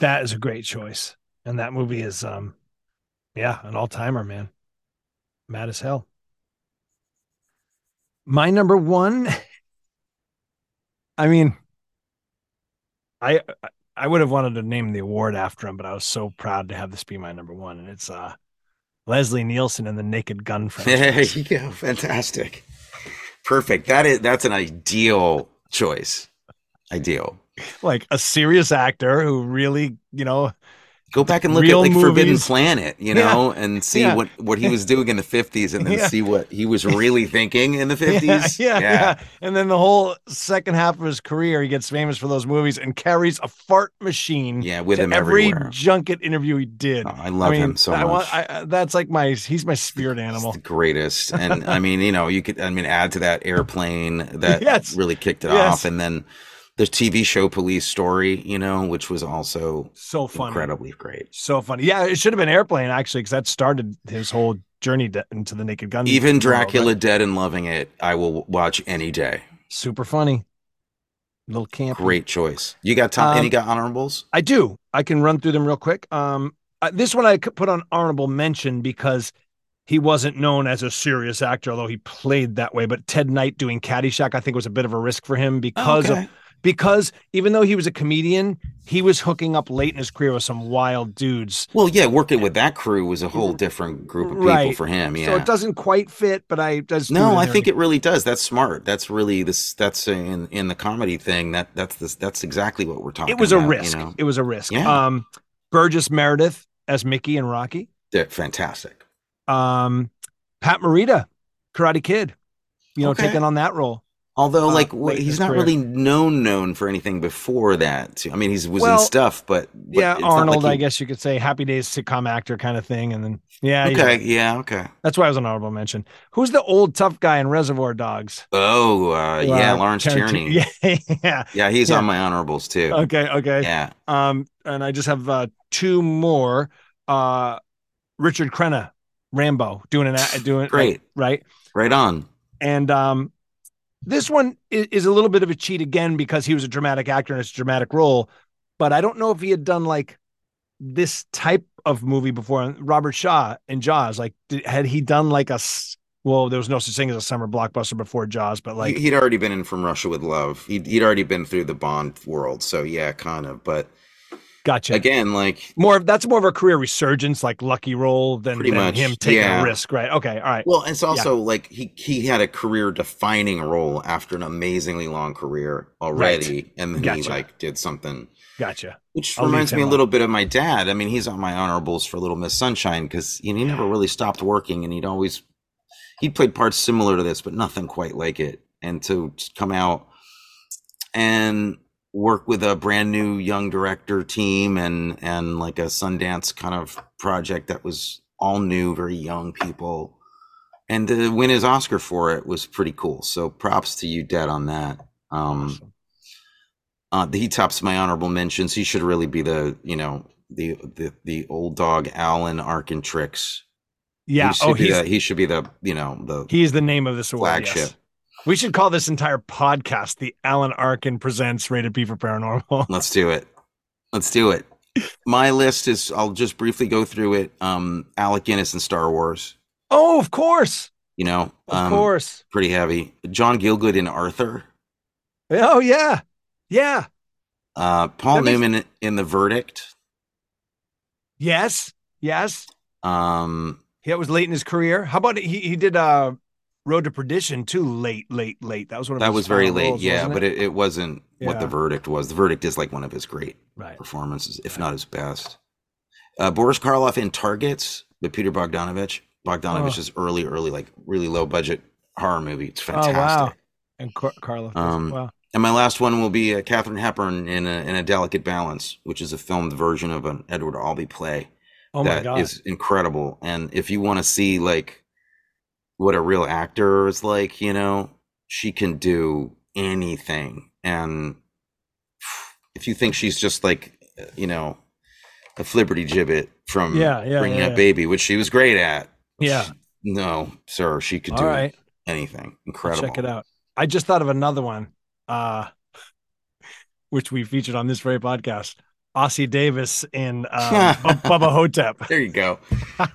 That is a great choice, and that movie is, um, yeah, an all timer, man. Mad as hell. My number one. I mean, I I would have wanted to name the award after him, but I was so proud to have this be my number one, and it's uh Leslie Nielsen and the Naked Gun there you go fantastic perfect that is that's an ideal choice ideal like a serious actor who really, you know, Go back and look Real at like Forbidden. Planet, you Yeah. know, and see Yeah. what what he was doing in the fifties, and then Yeah. see what he was really thinking in the Yeah, fifties. yeah, yeah, And then the whole second half of his career, he gets famous for those movies and carries a fart machine. Yeah, with to him every everywhere. junket interview he did. Oh, I love mean, him so I much. want- I, I- that's like my he's my spirit animal. the greatest. And I mean, you know, you could I mean add to that airplane that Yes. really kicked it Yes. off, and then the TV show Police Story, you know, which was also So funny, incredibly great. so funny. Yeah, it should have been Airplane actually, because that started his whole journey to, into the Naked Gun. Even world, Dracula Dead and Loving It, I will watch any day. super funny, little camp. Great choice. You got top, Um, any got honorables? I do. I can run through them real quick. Um, uh, this one I put on honorable mention because he wasn't known as a serious actor, although he played that way. But Ted Knight doing Caddyshack, I think, was a bit of a risk for him because Okay. of because even though he was a comedian, he was hooking up late in his career with some wild dudes. Well, yeah, working with that crew was a whole different group of people Right. for him. Yeah. So it doesn't quite fit, but I does. No, I think it really does. That's smart. That's really this. That's in in the comedy thing. That that's this. That's exactly what we're talking. About. It was a risk. You know? It was a risk. Yeah. Um, Burgess Meredith as Mickey and Rocky. They're fantastic. Um, Pat Morita, Karate Kid. You know, Okay. taking on that role. Although, Uh, like, he's not career. really known known for anything before that. too. I mean, he's was Well, in stuff, but, but yeah, Arnold, like I guess you could say Happy Days sitcom actor kind of thing, and then yeah, Okay, yeah, okay. that's why I was an honorable mention. Who's the old tough guy in Reservoir Dogs? Oh, uh, yeah, Uh, Lawrence Tarantino- Tierney. Yeah, yeah. Yeah, he's Yeah. on my honorables too. Okay, okay. Yeah, Um, and I just have uh, two more. Uh, Richard Crenna, Rambo, doing an doing Great. right? right on. And um, this one is, a little bit of a cheat again because he was a dramatic actor and it's a dramatic role. But I don't know if he had done like this type of movie before. Robert Shaw in Jaws, like, did, had he done like a well? There was no such thing as a summer blockbuster before Jaws, but like, He- he'd already been in From Russia with Love. He'd, he'd already been through the Bond world, so yeah, kind of. But gotcha. again, like, more of that's more of a career resurgence, like Lucky Role, than, than much, him taking yeah. a risk, right? Okay, all right. well, it's also like he he had a career defining role after an amazingly long career already, and then he like did something. Gotcha. Which I'll reminds me a little bit of my dad. I mean, he's on my honorables for Little Miss Sunshine because you know, he never really stopped working, and he'd always he played parts similar to this, but nothing quite like it. And to come out and work with a brand new young director team and and like a Sundance kind of project that was all new, very young people, and to win his Oscar for it was pretty cool. So props to you, Dad, on that. Um, Awesome. uh, he tops my honorable mentions. He should really be the, you know, the the the old dog Alan Arkin tricks. Yeah. he Oh, he's the, he should be the, you know, the he's the name of this award. flagship. Yes. We should call this entire podcast the Alan Arkin presents Rated P for Paranormal. Let's do it. Let's do it. My list is. I'll just briefly go through it. Um, Alec Guinness and Star Wars. Oh, of course. You know, Of course. pretty heavy. John Gielgud in Arthur. Oh yeah, yeah. Uh, Paul That makes- Newman in The Verdict. Yes, yes. Um, He that was late in his career. How about he? He did uh, Road to Perdition too. Late, late, late. That was one of that was very late, roles, yeah, wasn't but it, it wasn't what The Verdict was. The Verdict is like one of his great Right. performances, if not his best. Uh, Boris Karloff in Targets with Peter Bogdanovich. Bogdanovich's early, early, like really low budget horror movie. It's Oh fantastic. wow! And Car- Carla. Um, wow. And my last one will be uh, Katharine Hepburn in a, in a Delicate Balance, which is a filmed version of an Edward Albee play Oh my god! is incredible. And if you want to see like what a real actor is like, you know, she can do anything. And if you think she's just like, you know, a flibberty gibbet from Yeah, yeah, bringing yeah, up yeah. baby, which she was great at. yeah. No, sir, she could All do right. anything. Incredible. Check it out. I just thought of another one, uh, which we featured on this very podcast. Ossie Davis in uh, Bu- Bubba Ho-Tep. There you go.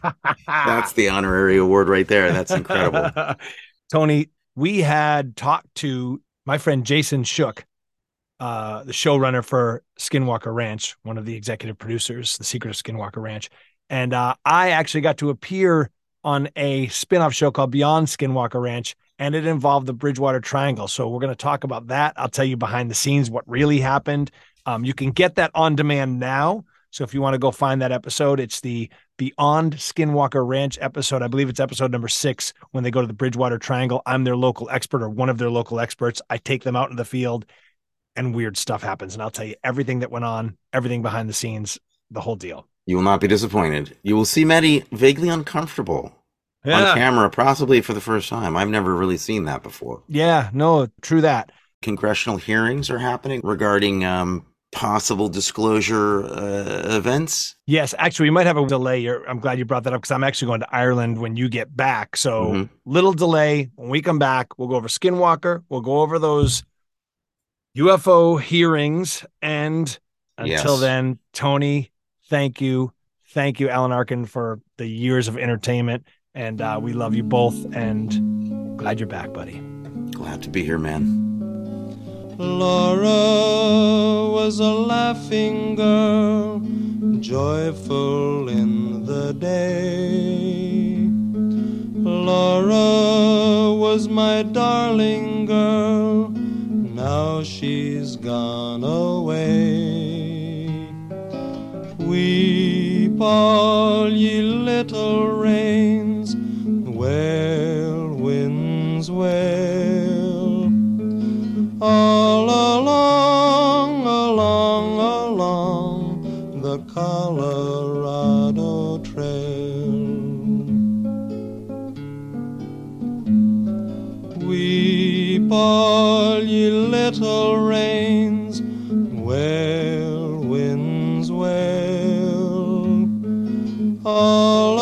That's the honorary award right there. That's incredible. Tony, we had talked to my friend Jason Shook, uh, the showrunner for Skinwalker Ranch, one of the executive producers, The Secret of Skinwalker Ranch. And uh, I actually got to appear on a spin-off show called Beyond Skinwalker Ranch, and it involved the Bridgewater Triangle. So we're going to talk about that. I'll tell you behind the scenes what really happened. Um, you can get that on demand now. So if you want to go find that episode, it's the Beyond Skinwalker Ranch episode. I believe it's episode number six when they go to the Bridgewater Triangle. I'm their local expert or one of their local experts. I take them out in the field and weird stuff happens. And I'll tell you everything that went on, everything behind the scenes, the whole deal. You will not be disappointed. You will see Maddie vaguely uncomfortable on camera, possibly for the first time. I've never really seen that before. Yeah, no, true that. Congressional hearings are happening regarding um, possible disclosure uh, events. Yes, actually, we might have a delay. I'm glad you brought that up because I'm actually going to Ireland when you get back. So, Mhm. little delay. When we come back, we'll go over Skinwalker. We'll go over those UFO hearings. And until Yes. then, Tony, thank you. Thank you, Alan Arkin, for the years of entertainment. And uh, we love you both. And glad you're back, buddy. Glad to be here, man. Laura was a laughing girl, joyful in the day. Laura was my darling girl, now she's gone away. Weep all ye little rains, wail winds wail. All along, along, along the Colorado Trail. Weep all ye little rains, wail winds wail. All